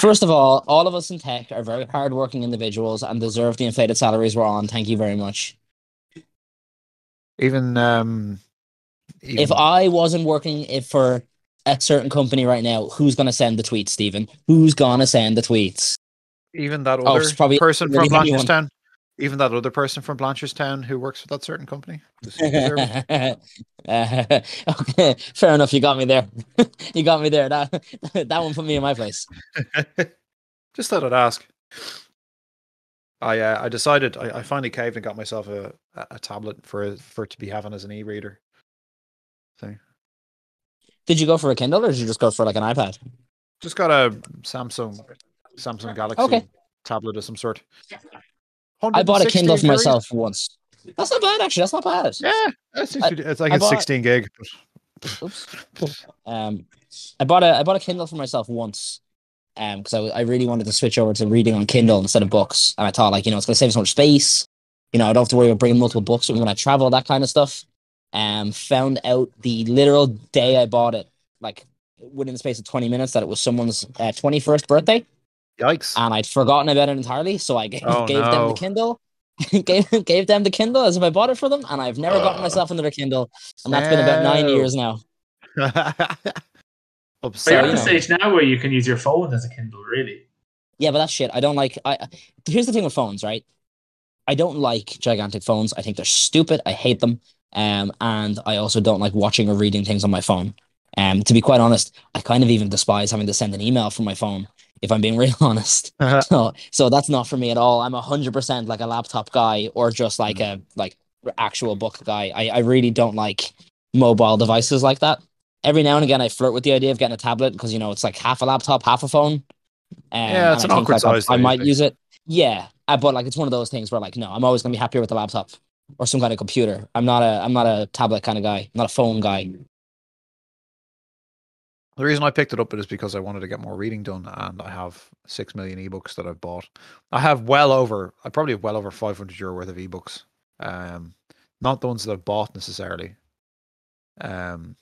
First of all, all of us in tech are very hardworking individuals and deserve the inflated salaries we're on. Thank you very much. Even um If I wasn't working if for a certain company right now, who's gonna send the tweets, Stephen? Who's gonna send the tweets? even that Oh, other it's probably person really from anyone. Blanchardstown, even that other person from Blanchardstown who works for that certain company. Does he deserve it? Uh, okay, fair enough. You got me there. you got me there. That that one put me in my place. Just thought I'd ask. I uh, I decided I, I finally caved and got myself a, a, a tablet for for it to be having as an e-reader. So Did you go for a Kindle or did you just go for like an iPad? just got a Samsung Samsung Galaxy Okay. tablet of some sort. I bought a Kindle for myself once. That's not bad, actually. That's not bad. Yeah, that's I- it's like I it's bought- 16 gig. Oops. Um, I bought a I bought a Kindle for myself once. Um, because I, I really wanted to switch over to reading on Kindle instead of books, and I thought like you know it's gonna save so much space. You know, I don't have to worry about bringing multiple books when I travel, that kind of stuff. Um, found out the literal day I bought it, like within the space of twenty minutes, that it was someone's uh, twenty first birthday, Yikes! and I'd forgotten about it entirely. So I gave, Oh, gave them the Kindle. gave gave them the Kindle as if I bought it for them, and I've never gotten myself another Kindle, and that's been about nine years now. But Upset. you're you at the stage now where you can use your phone as a Kindle, really. Yeah, but that's shit. I don't like. I I- here's the thing with phones, right? I don't like gigantic phones. I think they're stupid. I hate them. Um, and I also don't like watching or reading things on my phone. Um, to be quite honest, I kind of even despise having to send an email from my phone. If I'm being real honest, so so that's not for me at all. I'm hundred percent like a laptop guy or just like a like actual book guy. I, I really don't like mobile devices like that. Every now and again, I flirt with the idea of getting a tablet because you know it's like half a laptop, half a phone. Um, Yeah, it's an I think, awkward like, size I though, might use it. Yeah, uh, but like it's one of those things where like no, I'm always gonna be happier with the laptop or some kind of computer. I'm not a I'm not a tablet kind of guy. I'm not a phone guy. The reason I picked it up is because I wanted to get more reading done, and I have six million ebooks that I've bought. I have well over, I probably have well over five hundred euro worth of ebooks. Um, not the ones that I've bought necessarily. Um,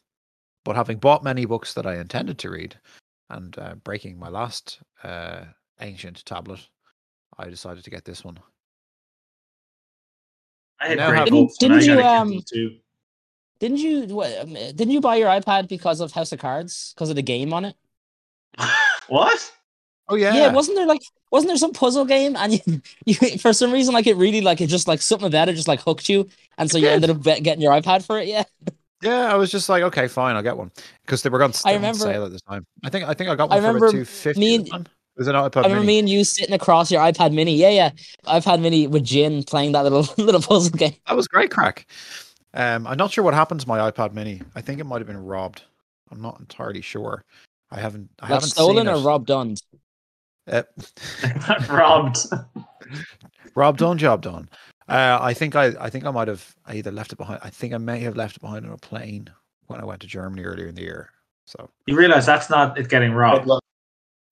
but having bought many books that I intended to read, and uh, breaking my last uh, ancient tablet, I decided to get this one. I had Now great have- books, but Didn't I you, got a um, too. Didn't you what, um, didn't you buy your iPad because of House of Cards because of the game on it? what? Oh yeah, Yeah, wasn't there like wasn't there some puzzle game and you, you for some reason like it really like it just like something about it just like hooked you and so you ended up getting your iPad for it. Yeah, Yeah, I was just like, okay, fine, I'll get one because they were on, I on remember- sale at the time. I think I think I got I one for remember about two fifty. me and- was an iPad I remember Mini. me and you sitting across your iPad Mini. Yeah, yeah, iPad Mini with Jin playing that little little puzzle game. That was great crack. Um, I'm not sure what happened to my iPad Mini. I think it might have been robbed. I'm not entirely sure. I haven't. I Like haven't stolen seen or it. Rob Dunned. Uh, Robbed. Rob done, job done. Uh, I think I, I think I might have I either left it behind. I think I may have left it behind on a plane when I went to Germany earlier in the year. So You realize that's not it getting robbed.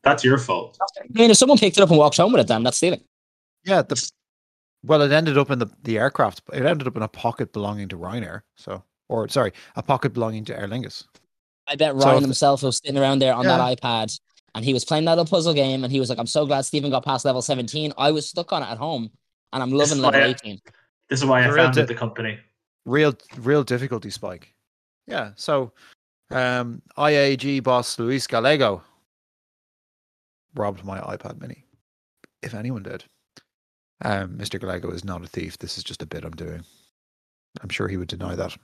That's your fault. I mean, if someone picked it up and walked home with it, then that's stealing. yeah, the well, it ended up in the the aircraft. It ended up in a pocket belonging to Ryanair. So, or sorry, a pocket belonging to Aer Lingus. I bet Ryan if- himself was sitting around there on Yeah. that iPad and he was playing that little puzzle game and he was like, I'm so glad Stephen got past level 17. I was stuck on it at home and I'm loving is level I- 18. This is why I real founded di- the company. real real difficulty spike. Yeah, so um IAG boss Luis Gallego robbed my iPad mini. If anyone did. Um Mr. Gallego is not a thief. This is just a bit I'm doing. I'm sure he would deny that.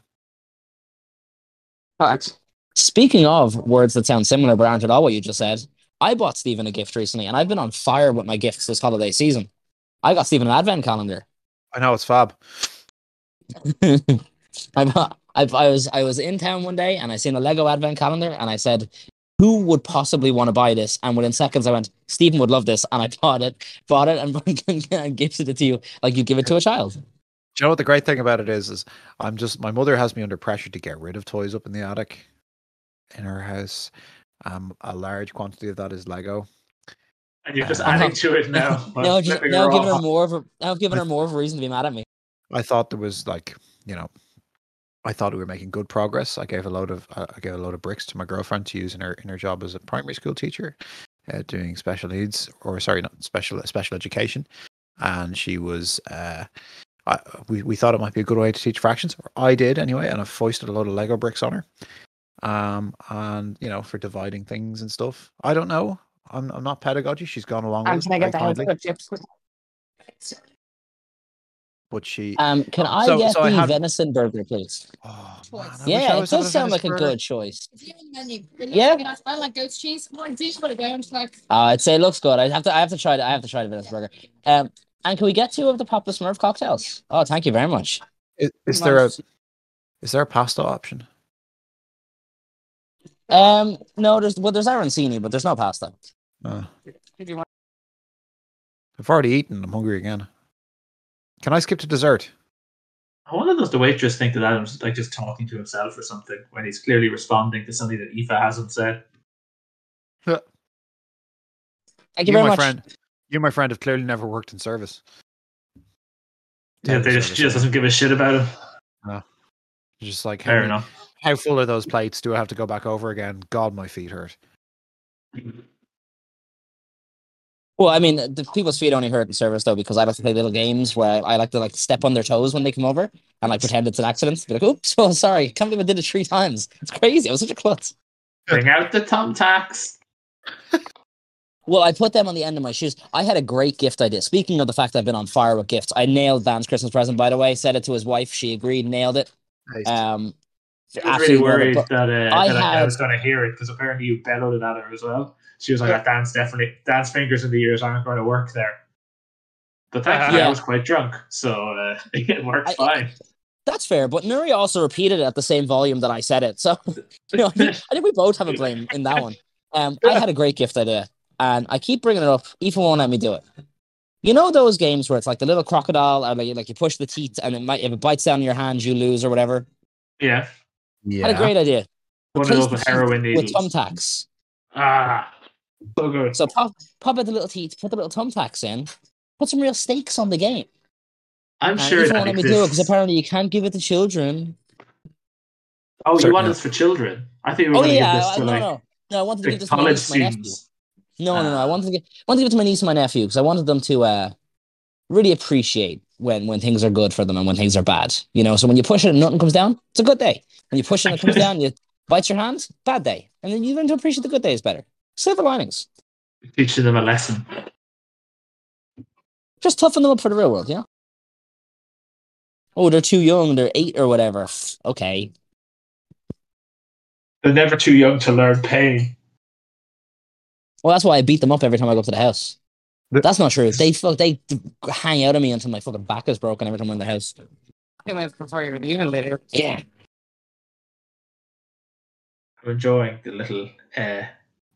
Speaking of words that sound similar but aren't at all what you just said, I bought Stephen a gift recently and I've been on fire with my gifts this holiday season. I got Stephen an advent calendar. I know it's fab. I, I, I was I was in town one day and I seen a Lego advent calendar and I said, "Who would possibly want to buy this?" And within seconds, I went, "Stephen would love this," and I bought it, bought it, and, and gifted it to you like you give it to a child. Do you know what the great thing about it is? Is I'm just my mother has me under pressure to get rid of toys up in the attic in her house. Um, a large quantity of that is Lego. And you're just Uh, adding to it now. now, just, Flipping now her giving her more of a now giving her more of a reason to be mad at me. I thought there was like, you know, I thought we were making good progress. I gave a load of uh, I gave a load of bricks to my girlfriend to use in her in her job as a primary school teacher, uh, doing special needs or sorry, not special special education, and she was. Uh, I, we we thought it might be a good way to teach fractions, I did anyway, and I foisted a load of Lego bricks on her, um, and you know for dividing things and stuff. I don't know. I'm I'm not pedagogy. She's gone along with it very kindly, but she. Um, can I So- get so I the had- venison burger, please? Oh, man, I wish I Yeah, it does sound like Venice a good choice. Yeah. You know, I like goat's cheese. Well, I do put it down. It's like, Uh, I'd say it looks good. I have to. I have to try. it. I have to try the Venice burger. Um, and can we get two of the Papa Smurf cocktails? Oh, thank you very much. Is, is there a is there a pasta option? Um, no, there's well, there's arancini, but there's no pasta. No. I've already eaten. I'm hungry again. Can I skip to dessert? I wonder does the waitress think that Adam's like just talking to himself or something when he's clearly responding to something that Aoife hasn't said. Thank you, you, very my much. friend, you, my friend, have clearly never worked in service. Yeah, they just, Service, she just doesn't give a shit about him. You're just like, Fair many- enough. how full are those plates? Do I have to go back over again? God, my feet hurt. Well, I mean, the people's feet only hurt in service though because I like to play little games where I like to like step on their toes when they come over and like pretend it's an accident. Be like, "Oops, oh sorry, can't believe I did it three times. It's crazy. I was such a klutz." Bring out the thumbtacks. Well, I put them on the end of my shoes. I had a great gift idea. Speaking of the fact I've been on fire with gifts, I nailed Van's Christmas present. By the way, said it to his wife. She agreed, nailed it. Nice. Um, I was really absolutely love it, worried that, uh, I that I, I was going to hear it because apparently you bellowed it at her as well. She was like, "That dance definitely dance fingers in the ears aren't going to work there." But thankfully, Yeah. I was quite drunk, so uh, it worked I- fine. That's fair, but Nuri also repeated it at the same volume that I said it. So, you know, I think, I think we both have a blame in that one. Um, I had a great gift idea, and I keep bringing it up. Aoife won't let me do it. You know those games where it's like the little crocodile, or like, like you push the teeth, and it might if it bites down your hand, you lose or whatever. yeah, Yeah. I had a great idea. one of those with teeth heroin with needles. thumbtacks. Ah, so good. So pop pop out the little teeth, put the little thumbtacks in, put some real stakes on the game. I'm And sure Aoife that won't let me do it because apparently you can't give it to children. Oh, you want this for children? I think we were Oh going to yeah, give this to no, like no, no. I wanted to give this to my college niece, and my nephew. students. No, no, no. I Ah. wanted to get wanted to give it to my niece and my nephew because I wanted them to uh, really appreciate when when things are good for them and when things are bad. You know, so when you push it and nothing comes down, it's a good day. When you push it and it comes down, you bite your hand, bad day. And then you learn to appreciate the good days better. Silver linings. Teaching them a lesson. Just toughen them up for the real world, yeah? Oh, they're too young, they're eight or whatever. Okay. They're never too young to learn pain. Well, that's why I beat them up every time I go up to the house. The- That's not true. They fuck, they hang out on me until my fucking back is broken every time I'm in the house. I might prefer you leaving later. Yeah. I'm enjoying the little uh,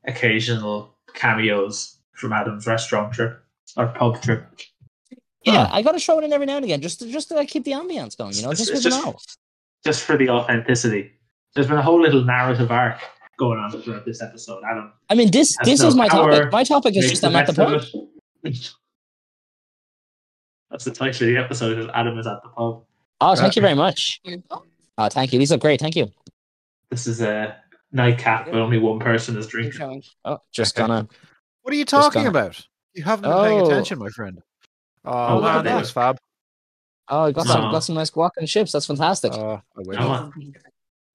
occasional cameos from Adam's restaurant trip or pub trip. Yeah, I got to throw it in every now and again, just to, just to like, keep the ambience going. You know, It's- just it's just- just for the authenticity. There's been a whole little narrative arc going on throughout this episode. Adam, I mean, this this no is my power, topic. My topic is just the I'm at the pub. That's the title of the episode. Is Adam is at the pub. Oh, thank you very much. Oh, thank you. These look great. Thank you. This is a nightcap, but only one person is drinking. Oh, just Okay. gonna. What are you talking about? You haven't been paying Oh. attention, my friend. Oh, Oh, look wow, that, look- Fab. Oh, I got some got some nice guac and chips. That's fantastic. Oh, I wish. I want,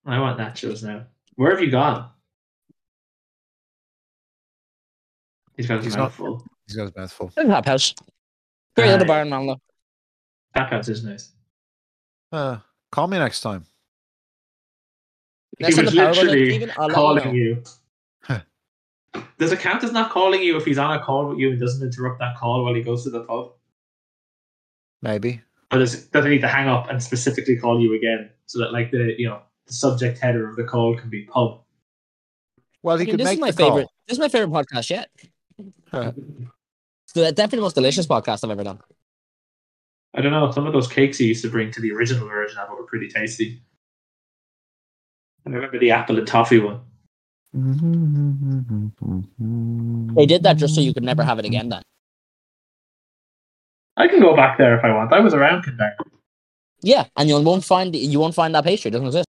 I want nachos now. Where have you gone? He's got his He's mouth not- full. He's got his mouth full. There's Tap House. Great Uh, little bar in Malmo. Tap house is nice. Uh, call me next time. Next he was the power goes out, literally Stephen, I'll let you calling you. Huh. Does it count as not calling you if he's on a call with you and doesn't interrupt that call while he goes to the pub? Maybe. Or does, does he need to hang up and specifically call you again so that like the you know the subject header of the call can be pub? Well, he I mean, could this make is my the call. favorite. This is my favorite podcast yet. Huh. It's the- definitely the most delicious podcast I've ever done. I don't know. Some of those cakes he used to bring to the original version of it were pretty tasty. I remember the apple and toffee one. They did that just so you could never have it again. Then. I can go back there if I want. I was around Kildare. Yeah, and you won't find you won't find that pastry. It doesn't exist.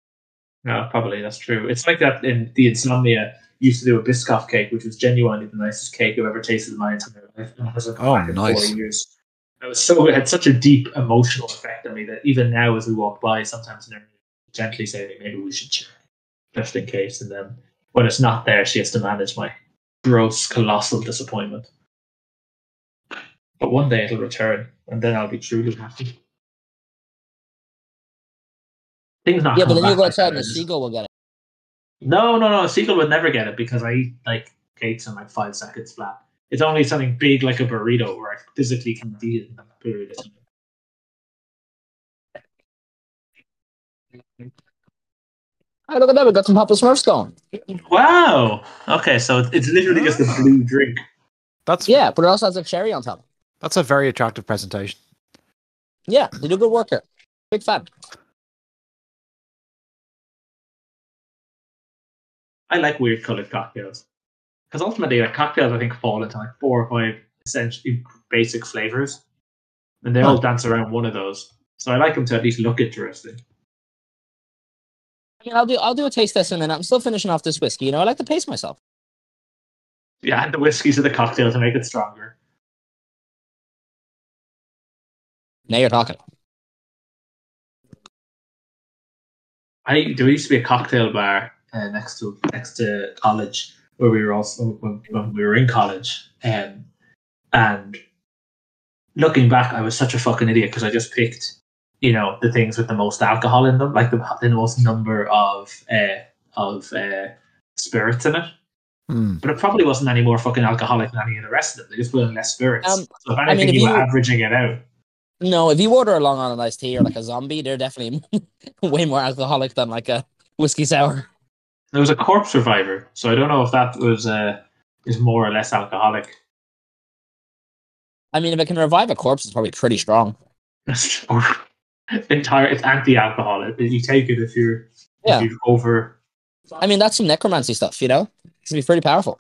No, probably that's true. It's like that in the Insomnia used to do a Biscoff cake, which was genuinely the nicest cake I've ever tasted in my entire life. And it hasn't come Oh, back in nice. Four years. It was so it had such a deep emotional effect on me that even now, as we walk by, sometimes I gently say maybe we should check just in case. And then when it's not there, she has to manage my gross, colossal disappointment. But one day it'll return, and then I'll be truly happy. Things not yeah, but then you back go like outside that and the seagull will get it. no, no, no. A seagull would never get it because I eat like cakes in like five seconds flat. It's only something big like a burrito where I physically can't eat it in that period of time. Hey, look at that. We got some Papa Smurfs going. Wow. Okay, so it's literally just a ah. blue drink. That's Yeah, but it also has a cherry on top. that's a very attractive presentation. Yeah, they do good work here. Big fan. I like weird colored cocktails because ultimately, like cocktails, I think fall into like four or five essentially basic flavors, and they all dance around one of those. So I like them to at least look interesting. I mean, I'll do I'll do a taste test in a minute. I'm still finishing off this whiskey. You know, I like to pace myself. Yeah, and the whiskey to the cocktail to make it stronger. Now you're talking. I there used to be a cocktail bar uh, next to next to college where we were also when, when we were in college, um, and looking back, I was such a fucking idiot because I just picked you know the things with the most alcohol in them, like the, the most number of uh, of uh, spirits in it. Hmm. But it probably wasn't any more fucking alcoholic than any of the rest of them. They just put in less spirits. Um, so if I anything, mean, if you were averaging it out. No, if you order a Long Island iced tea or like a zombie, they're definitely way more alcoholic than like a whiskey sour. There was a corpse reviver, so I don't know if that was uh, is more or less alcoholic. I mean, if it can revive a corpse, it's probably pretty strong. entire, it's anti-alcohol. It- You take it if you're Yeah. if you're over. I mean, that's some necromancy stuff, you know? It can be pretty powerful.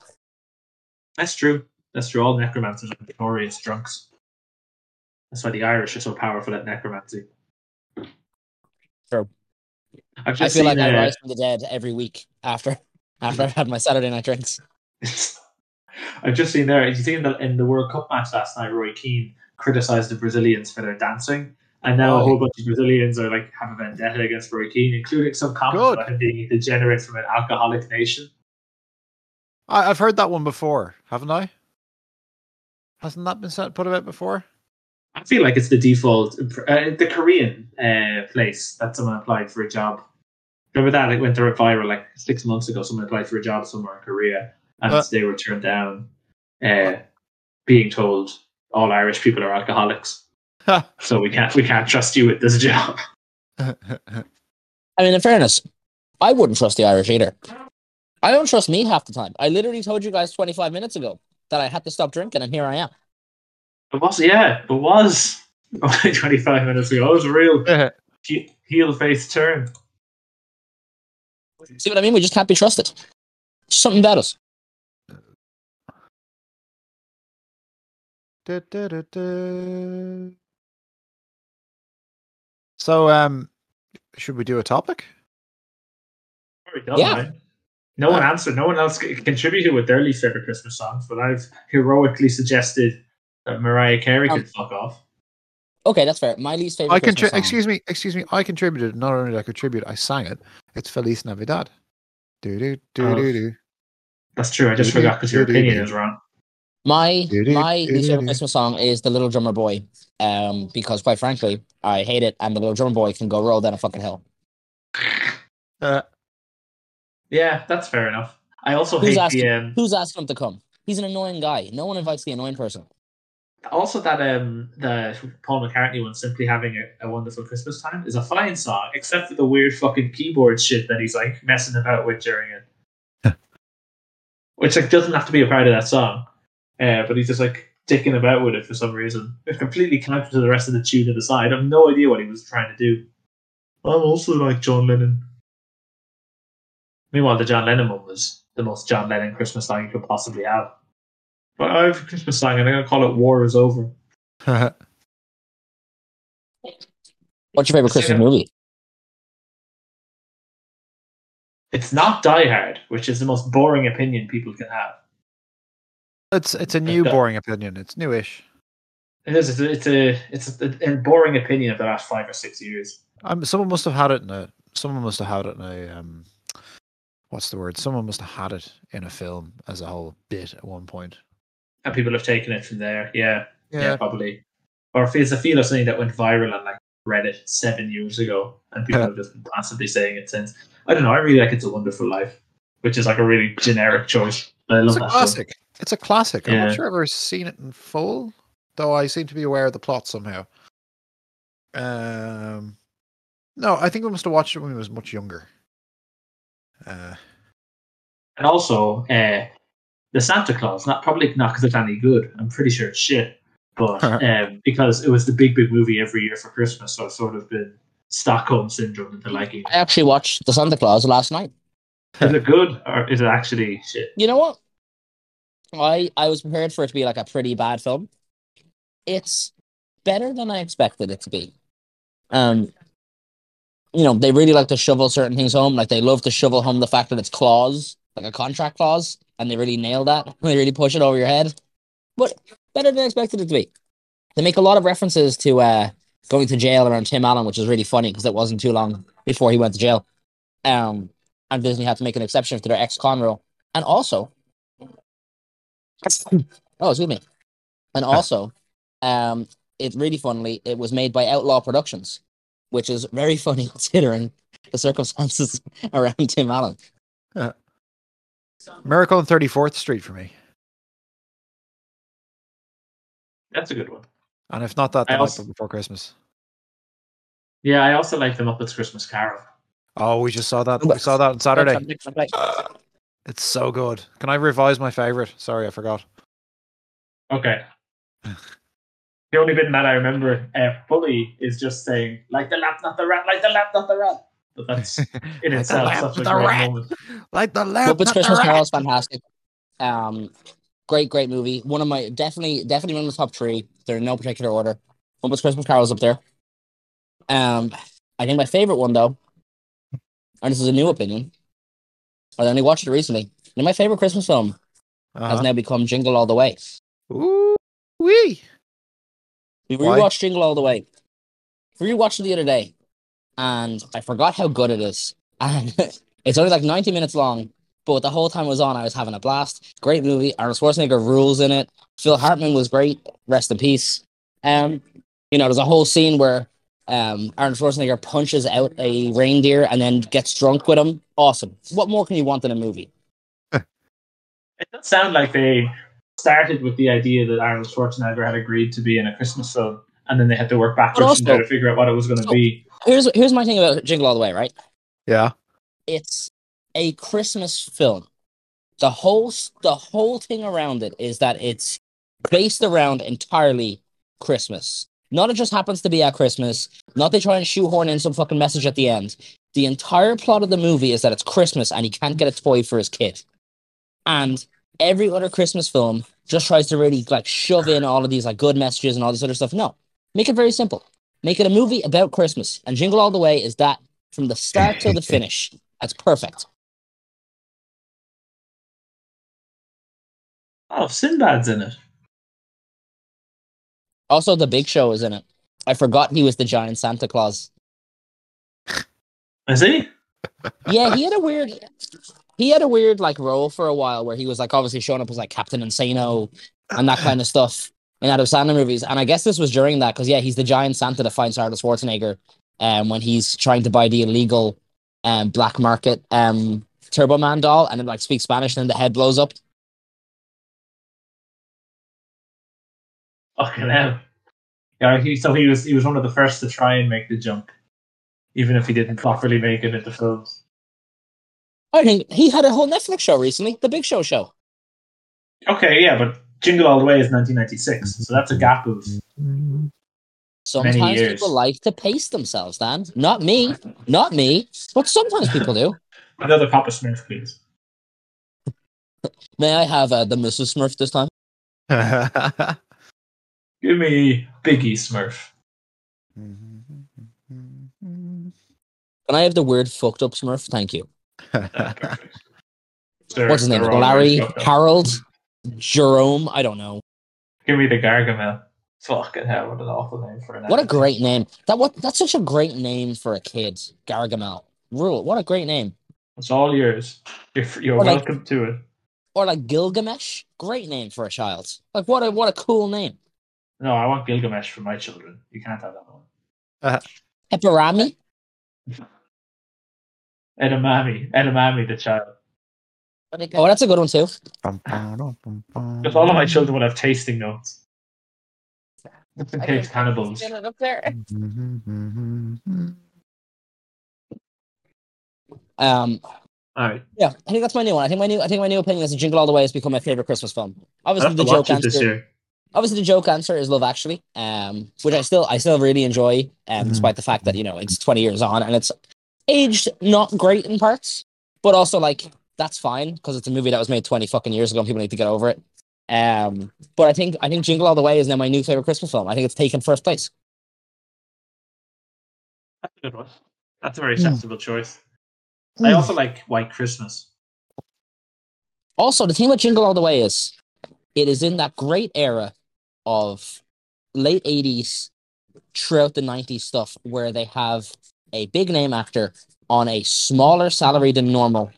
That's true. That's true. All necromancers are notorious drunks. That's why the Irish are so powerful at necromancy. True. I feel seen, like I uh, rise from the dead every week after after I've had my Saturday night drinks. I've just seen there. You see in the in the World Cup match last night? Roy Keane criticised the Brazilians for their dancing, and now a whole bunch of Brazilians are like have a vendetta against Roy Keane, including some comments Good. about him being degenerate from an alcoholic nation. I, I've heard that one before, haven't I? Hasn't that been said, put about before? I feel like it's the default. Uh, the Korean uh, place that someone applied for a job. Remember that? It went viral like six months ago. Someone applied for a job somewhere in Korea, and Uh. they were turned down, uh, being told all Irish people are alcoholics. So we can't we can't trust you with this job. I mean, in fairness, I wouldn't trust the Irish either. I don't trust me half the time. I literally told you guys 25 minutes ago that I had to stop drinking, and here I am. It was yeah, it was only twenty five minutes ago. It was a real heel face turn. See what I mean? We just can't be trusted. Something about us. Du- du- du- du. So, um, should we do a topic? Done, Yeah. right? No one answered. No one else contributed with their least favorite Christmas songs, but I've heroically suggested that Mariah Carey Um, could fuck off. Okay, that's fair. My least favorite. I Christmas contri- song. excuse me, excuse me. I contributed. Not only did I contribute, I sang it. It's Feliz Navidad. Do do do Oh. do do. That's true. I just forgot because your opinion is wrong. My Do-do, my least favorite. Christmas song is "The Little Drummer Boy," um, because quite frankly, I hate it, and the Little Drummer Boy can go roll down a fucking hill. Uh, Yeah, that's fair enough. I also Who's hate asking? the um, Who's asking him to come? He's an annoying guy. No one invites the annoying person. also that um the Paul McCartney one, simply having a, a wonderful Christmas time, is a fine song, except for the weird fucking keyboard shit that he's like messing about with during it, which like doesn't have to be a part of that song, uh, but he's just like dicking about with it for some reason. It's completely counter to the rest of the tune to the side. I have no idea what he was trying to do. I'm also like John Lennon. Meanwhile, the John Lennon one was the most John Lennon Christmas song you could possibly have. But I have a Christmas song and I'm going to call it War is Over. What's your favorite Christmas movie? It's not Die Hard, which is the most boring opinion people can have. It's it's a new boring opinion. It's newish. It is. It's a, it's a, it's a, a boring opinion of the last five or six years. Um, someone must have had it in a. Someone must have had it in a. Um, what's the word? Someone must have had it in a film as a whole bit at one point. And people have taken it from there. Yeah. Yeah, Yeah. probably. Or if it's a feel of something that went viral on like Reddit seven years ago, and people Yeah. have just been constantly saying it since. I don't know. I really like It's a Wonderful Life, which is like a really generic choice. But I love It's a that film. Classic. It's a classic. I'm not sure I've ever seen it in full, though I seem to be aware of the plot somehow. Um, no, I think we must have watched it when we was much younger. Uh, And also, uh, the Santa Clause, not probably not because it's any good. I'm pretty sure it's shit. But um, because it was the big, big movie every year for Christmas, so I've sort of been Stockholm syndrome into liking I actually watched The Santa Clause last night. Is it good or is it actually shit? You know what? I I was prepared for it to be like a pretty bad film. It's better than I expected it to be. Um, you know, they really like to shovel certain things home. Like they love to shovel home the fact that it's clause, like a contract clause, and they really nail that. They really push it over your head. But better than I expected it to be. They make a lot of references to uh going to jail around Tim Allen, which is really funny because it wasn't too long before he went to jail. Um, and Disney had to make an exception to their ex-con rule. And also, oh, excuse me. And also, um, it really funnily, it was made by Outlaw Productions, which is very funny considering the circumstances around Tim Allen. Miracle on 34th Street for me. That's a good one. And if not that, I the also- night before Christmas. Yeah, I also like the Muppets Christmas Carol. Oh, we just saw that. We saw that on Saturday. Saturday. It's so good. Can I revise my favorite? Sorry, I forgot. Okay. the only bit that I remember uh, fully is just saying, like the lamp, not the rat, like the lamp, not the rat. But that's in Like the itself lamp, such a the great rat. moment. Like the lamp. Muppets not the Christmas. Carol is fantastic. Um, great, great movie. One of my definitely, definitely one of the top three. They're in no particular order. Muppets Christmas Carol is up there. Um, I think my favorite one though, and this is a new opinion. I only watched it recently. And my favorite Christmas film has Uh-huh. now become Jingle All the Way. Ooh, wee. We rewatched Jingle All the Way. Rewatched it the other day, and I forgot how good it is. And it's only like ninety minutes long, but the whole time it was on, I was having a blast. Great movie. Arnold Schwarzenegger rules in it. Phil Hartman was great. Rest in peace. Um, you know, there's a whole scene where um Arnold Schwarzenegger punches out a reindeer and then gets drunk with him. Awesome. What more can you want in a movie? It does sound like they started with the idea that Arnold Schwarzenegger had agreed to be in a Christmas film, and then they had to work backwards also- from there to figure out what it was going to So- be. Here's here's my thing about Jingle All the Way, right? Yeah. it's a Christmas film. The whole the whole thing around it is that it's based around entirely Christmas. Not it just happens to be at Christmas. Not they try and shoehorn in some fucking message at the end. The entire plot of the movie is that it's Christmas and he can't get a toy for his kid. And every other Christmas film just tries to really like shove in all of these like good messages and all this other stuff. No, make it very simple. Make it a movie about Christmas. And Jingle All the Way is that from the start to the finish. That's perfect. Oh, Sinbad's in it. Also, the Big Show is in it. I forgot he was the giant Santa Claus. Is he? Yeah, he had a weird, he had a weird like role for a while where he was like obviously showing up as like Captain Insano and that kind of stuff in Adam Sandler movies. And I guess this was during that because yeah, he's the giant Santa that finds Arnold Schwarzenegger, um, when he's trying to buy the illegal, um, black market um Turbo Man doll and it like speaks Spanish and then the head blows up. Fucking hell. Yeah, he, so he was he was one of the first to try and make the jump, even if he didn't properly make it into films. I think he had a whole Netflix show recently, the Big Show show. Okay, yeah, but Jingle All the Way is 1996, so that's a gap of Sometimes people like to pace themselves, Dan. Not me, not me, but sometimes people do. another Papa Smurf, please. May I have uh, the Mrs. Smurf this time? Give me Biggie Smurf. Can I have the word fucked up Smurf? Thank you. What's his name? Larry, very fucked up. Harold, Jerome. I don't know. Give me the Gargamel. Fucking hell, what an awful name for an What a great name. That what? That's such a great name for a kid. Gargamel. Rule. What a great name. It's all yours. You're, you're Or like- welcome to it. Or like Gilgamesh. Great name for a child. Like what a what a cool name. No, I want Gilgamesh for my children. You can't have that one. Uh-huh. Eparami. Edamame. Edamame, the child. Oh, that's a good one too. Because all of my children will have tasting notes. Just in case cannibals. It up there. Um, All right. yeah, I think that's my new one. I think my new I think my new opinion is that Jingle All the Way has become my favorite Christmas film. I'll Obviously, the to joke watch it this answer. Year. obviously the joke answer is Love Actually, um, which I still I still really enjoy, um, Mhm. despite the fact that you know it's twenty years on and it's aged not great in parts, but also like that's fine because it's a movie that was made twenty fucking years ago and people need to get over it. Um, but I think I think Jingle All the Way is now my new favorite Christmas film. I think it's taken first place. That's a good one. That's a very Hmm. sensible choice. I also like White Christmas. Also, the thing with Jingle All the Way is it is in that great era of late 80s throughout the 90s stuff where they have a big name actor on a smaller salary than normal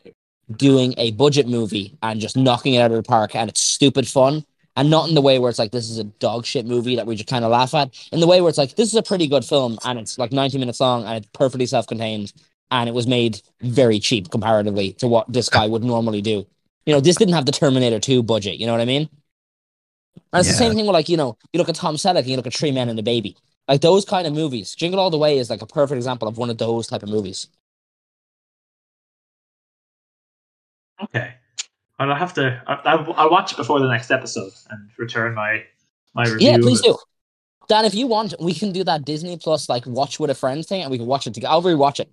doing a budget movie and just knocking it out of the park and it's stupid fun and not in the way where it's like this is a dog shit movie that we just kind of laugh at. In the way where it's like this is a pretty good film and it's like 90 minutes long and it's perfectly self-contained and it was made very cheap comparatively to what this guy would normally do. You know, this didn't have the Terminator 2 budget. You know what I mean? And it's the same thing with like you know you look at Tom Selleck and you look at Three Men and a Baby. Like those kind of movies. Jingle All the Way is like a perfect example of one of those type of movies. Okay. Well, I'll have to. I, I'll, I'll watch it before the next episode and return my my review. Yeah, please do. Dan, if you want, we can do that Disney Plus like watch with a friend thing, and we can watch it together. I'll rewatch it.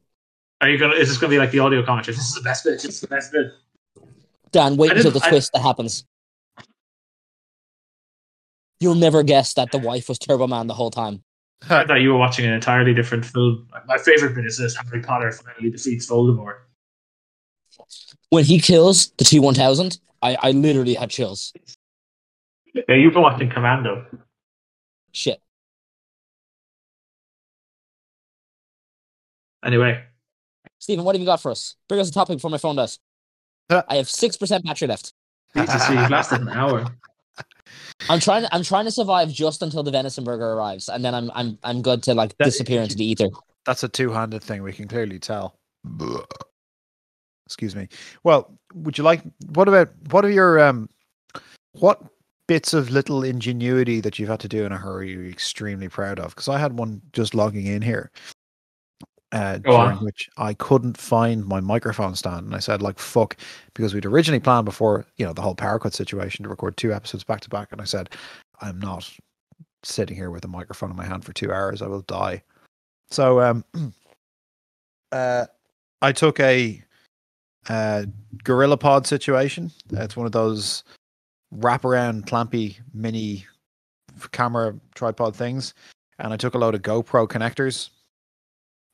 Are you gonna? Is this gonna be like the audio commentary? This is the best bit. This is the best bit. Dan, wait until the didn't- I- twist that happens. You'll never guess that the wife was Turbo Man the whole time. I thought you were watching an entirely different film. My favorite bit is this: Harry Potter finally defeats Voldemort. When he kills the T one thousand, I I literally had chills. Yeah, you've been watching Commando. Shit. Anyway, Stephen, what have you got for us? Bring us a topic before my phone does. Uh. I have six percent battery left. Jesus, you've lasted an hour. I'm trying. I'm trying to survive just until the venison burger arrives, and then I'm I'm I'm good to like That- disappear into the ether. That's a two-handed thing. We can clearly tell. Excuse me. Well, would you like? What about? What are your um? What bits of little ingenuity that you've had to do in a hurry are you extremely proud of? Because I had one just logging in here. Uh, during which I couldn't find my microphone stand, and I said like "fuck" because we'd originally planned before you know the whole power cut situation to record two episodes back to back, and I said I'm not sitting here with a microphone in my hand for two hours. I will die. So um, uh, I took a uh, Gorilla Pod situation. It's one of those wraparound clampy mini camera tripod things, and I took a load of GoPro connectors.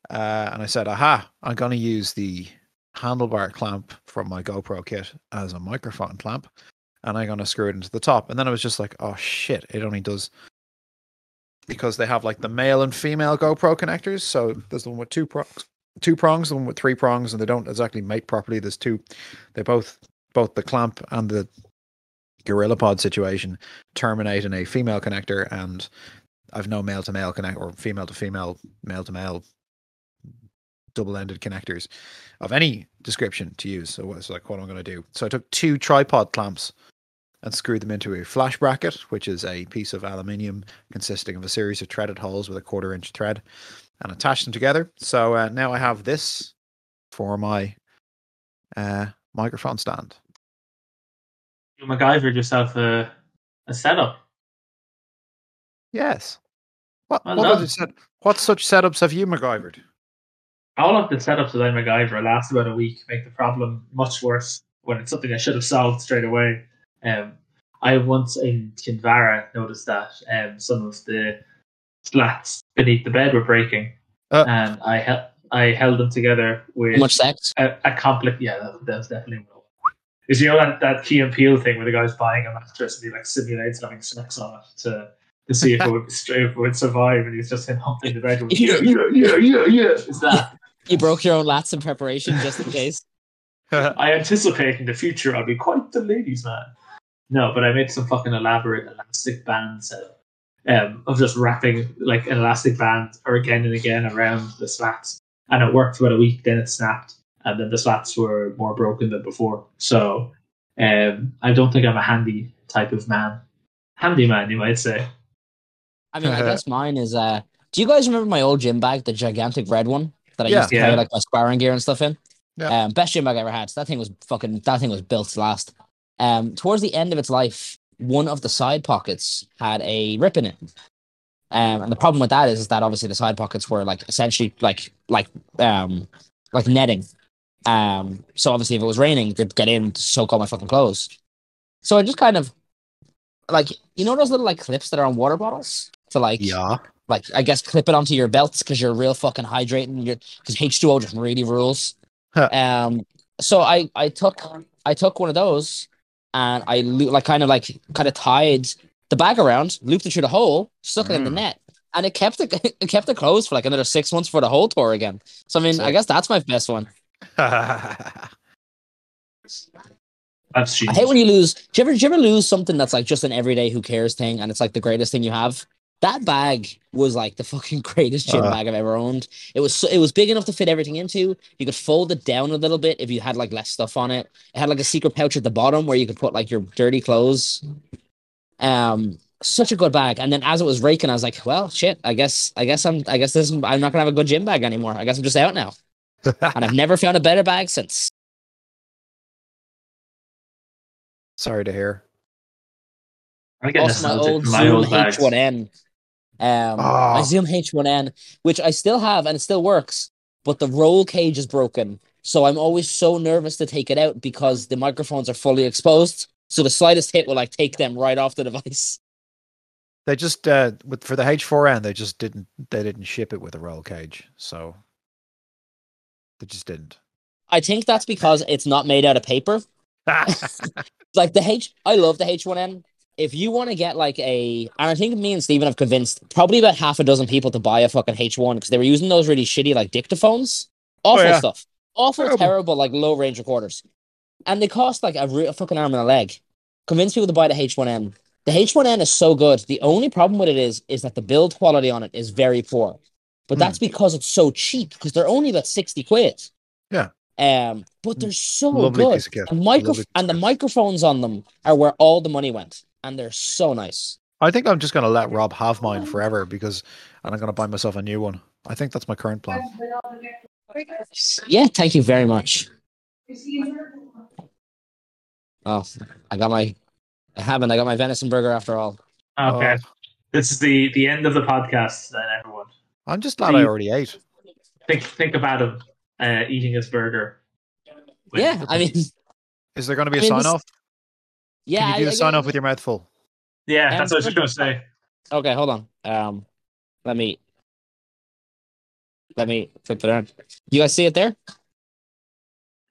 Uh, and I said, "Aha! I'm going to use the handlebar clamp from my GoPro kit as a microphone clamp, and I'm going to screw it into the top." And then I was just like, "Oh shit! It only does." Because they have like the male and female GoPro connectors, so there's the one with two prongs, two prongs, the one with three prongs, and they don't exactly mate properly. There's two, they both both the clamp and the GorillaPod situation terminate in a female connector, and I've no male to male connect or female to female, male to male double ended connectors of any description to use. So it's like what I'm going to do. So I took two tripod clamps and screwed them into a flash bracket, which is a piece of aluminium consisting of a series of threaded holes with a quarter inch thread, and attached them together. So uh, now I have this for my uh, microphone stand. You MacGyvered yourself a, a setup. Yes. What Well what, set, what such setups have you MacGyvered? All of the setups that I MacGyver last about a week, make the problem much worse when it's something I should have solved straight away. Um, I once in Kinvara noticed that um, some of the slats beneath the bed were breaking, Uh. and I held I held them together with much sex. a, a complex. Yeah, that, that was definitely one. Is you know that that Key and Peele thing where the guy's buying a mattress and he like simulates having sex on it to to see if it would if it would survive, and he's just him humping the bed. with, Yeah, yeah, yeah, yeah, yeah. Is that? You broke your own lats in preparation just in case. I anticipate in the future I'll be quite the ladies' man. No, but I made some fucking elaborate elastic band setup um, of just wrapping like an elastic band or again and again around the slats, and it worked for about a week. Then it snapped, and then the slats were more broken than before. So um, I don't think I'm a handy type of man. Handy man, you might say. I mean, I guess mine is. uh Do you guys remember my old gym bag, the gigantic red one that I Yeah. used to Yeah. carry like my sparring gear and stuff in? Yeah. Um, best gym bag I ever had. So that thing was fucking. That thing was built to last. Um, towards the end of its life, one of the side pockets had a rip in it. Um, and the problem with that is, is that obviously the side pockets were like essentially like like um like netting. Um, so obviously if it was raining, they'd get in to soak all my fucking clothes. So I just kind of like you know those little like clips that are on water bottles to like yeah. Like I guess clip it onto your belts because you're real fucking hydrating. You're because H2O just really rules. Huh. um, so I I took I took one of those and I loo- like kind of like kind of tied the bag around, looped it through the hole, stuck it in the Mm. net, and it kept it it kept it closed for like another six months for the whole tour again. So I mean, I guess that's my best one. I hate when you lose. Do you ever, do you ever lose something that's like just an everyday who cares thing, and it's like the greatest thing you have? That bag was like the fucking greatest gym Uh. bag I've ever owned. It was so, it was big enough to fit everything into. You could fold it down a little bit if you had like less stuff on it. It had like a secret pouch at the bottom where you could put like your dirty clothes. Um, such a good bag. And then as it was raking, I was like, well, shit. I guess I guess I'm I guess this is, I'm not gonna have a good gym bag anymore. I guess I'm just out now. And I've never found a better bag since. Sorry to hear. I get also my old for my Zoom old. H1N. Um, my Oh. Zoom H1N, which I still have and it still works, but the roll cage is broken. So I'm always so nervous to take it out because the microphones are fully exposed. So the slightest hit will like take them right off the device. They just uh with for the H4N they just didn't they didn't ship it with a roll cage. So they just didn't. I think that's because it's not made out of paper. Like the H, I love the H1N. If you want to get like a, and I think me and Stephen have convinced probably about half a dozen people to buy a fucking H1 because they were using those really shitty like dictaphones. Awful yeah. stuff. Awful, Terrible. terrible, like low range recorders. And they cost like a, re- a fucking arm and a leg. Convince people to buy the H1N. The H1N is so good. The only problem with it is, is that the build quality on it is very poor. But Hmm. that's because it's so cheap because they're only about 60 quid. Yeah. Um, but they're so Lovely good. piece of kit. And micro and the microphones on them are where all the money went, and they're so nice. I think I'm just gonna let Rob have mine forever because and I'm gonna buy myself a new one. I think that's my current plan. Yeah, thank you very much. Oh, I got my, I haven't. I got my venison burger after all. Okay. Oh, This is the the end of the podcast, then, everyone. I'm just glad I already ate. Think think about him uh, eating his burger. with- Yeah, I mean, Is there gonna be I a mean, sign this- off? Yeah. Can you do I- the I sign get- off with your mouth full? Yeah, Um, that's what I was just going to say. Okay, hold on. Um, let me, let me flip it around. You guys see it there?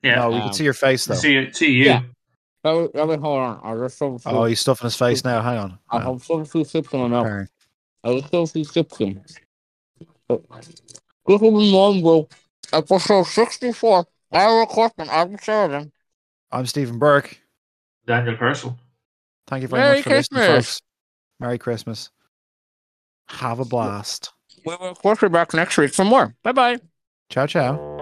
Yeah. No, we Um, can see your face though. see, you see you. Yeah. Let me, let me hold on. I'll just show. Oh, he's stuffing his face now. Hang on. I'll Oh, have some few sips in my mouth. I'll just have a few sips in. Oh. This will be Mongo. Episode 64. Ira Cortman, Adam Sheridan. I'm Stephen Burke. Daniel Purcell. Thank you very Merry much for listening, Christmas. folks. Merry Christmas. Have a blast. We will, of course, be back next week for more. Bye bye. Ciao, ciao.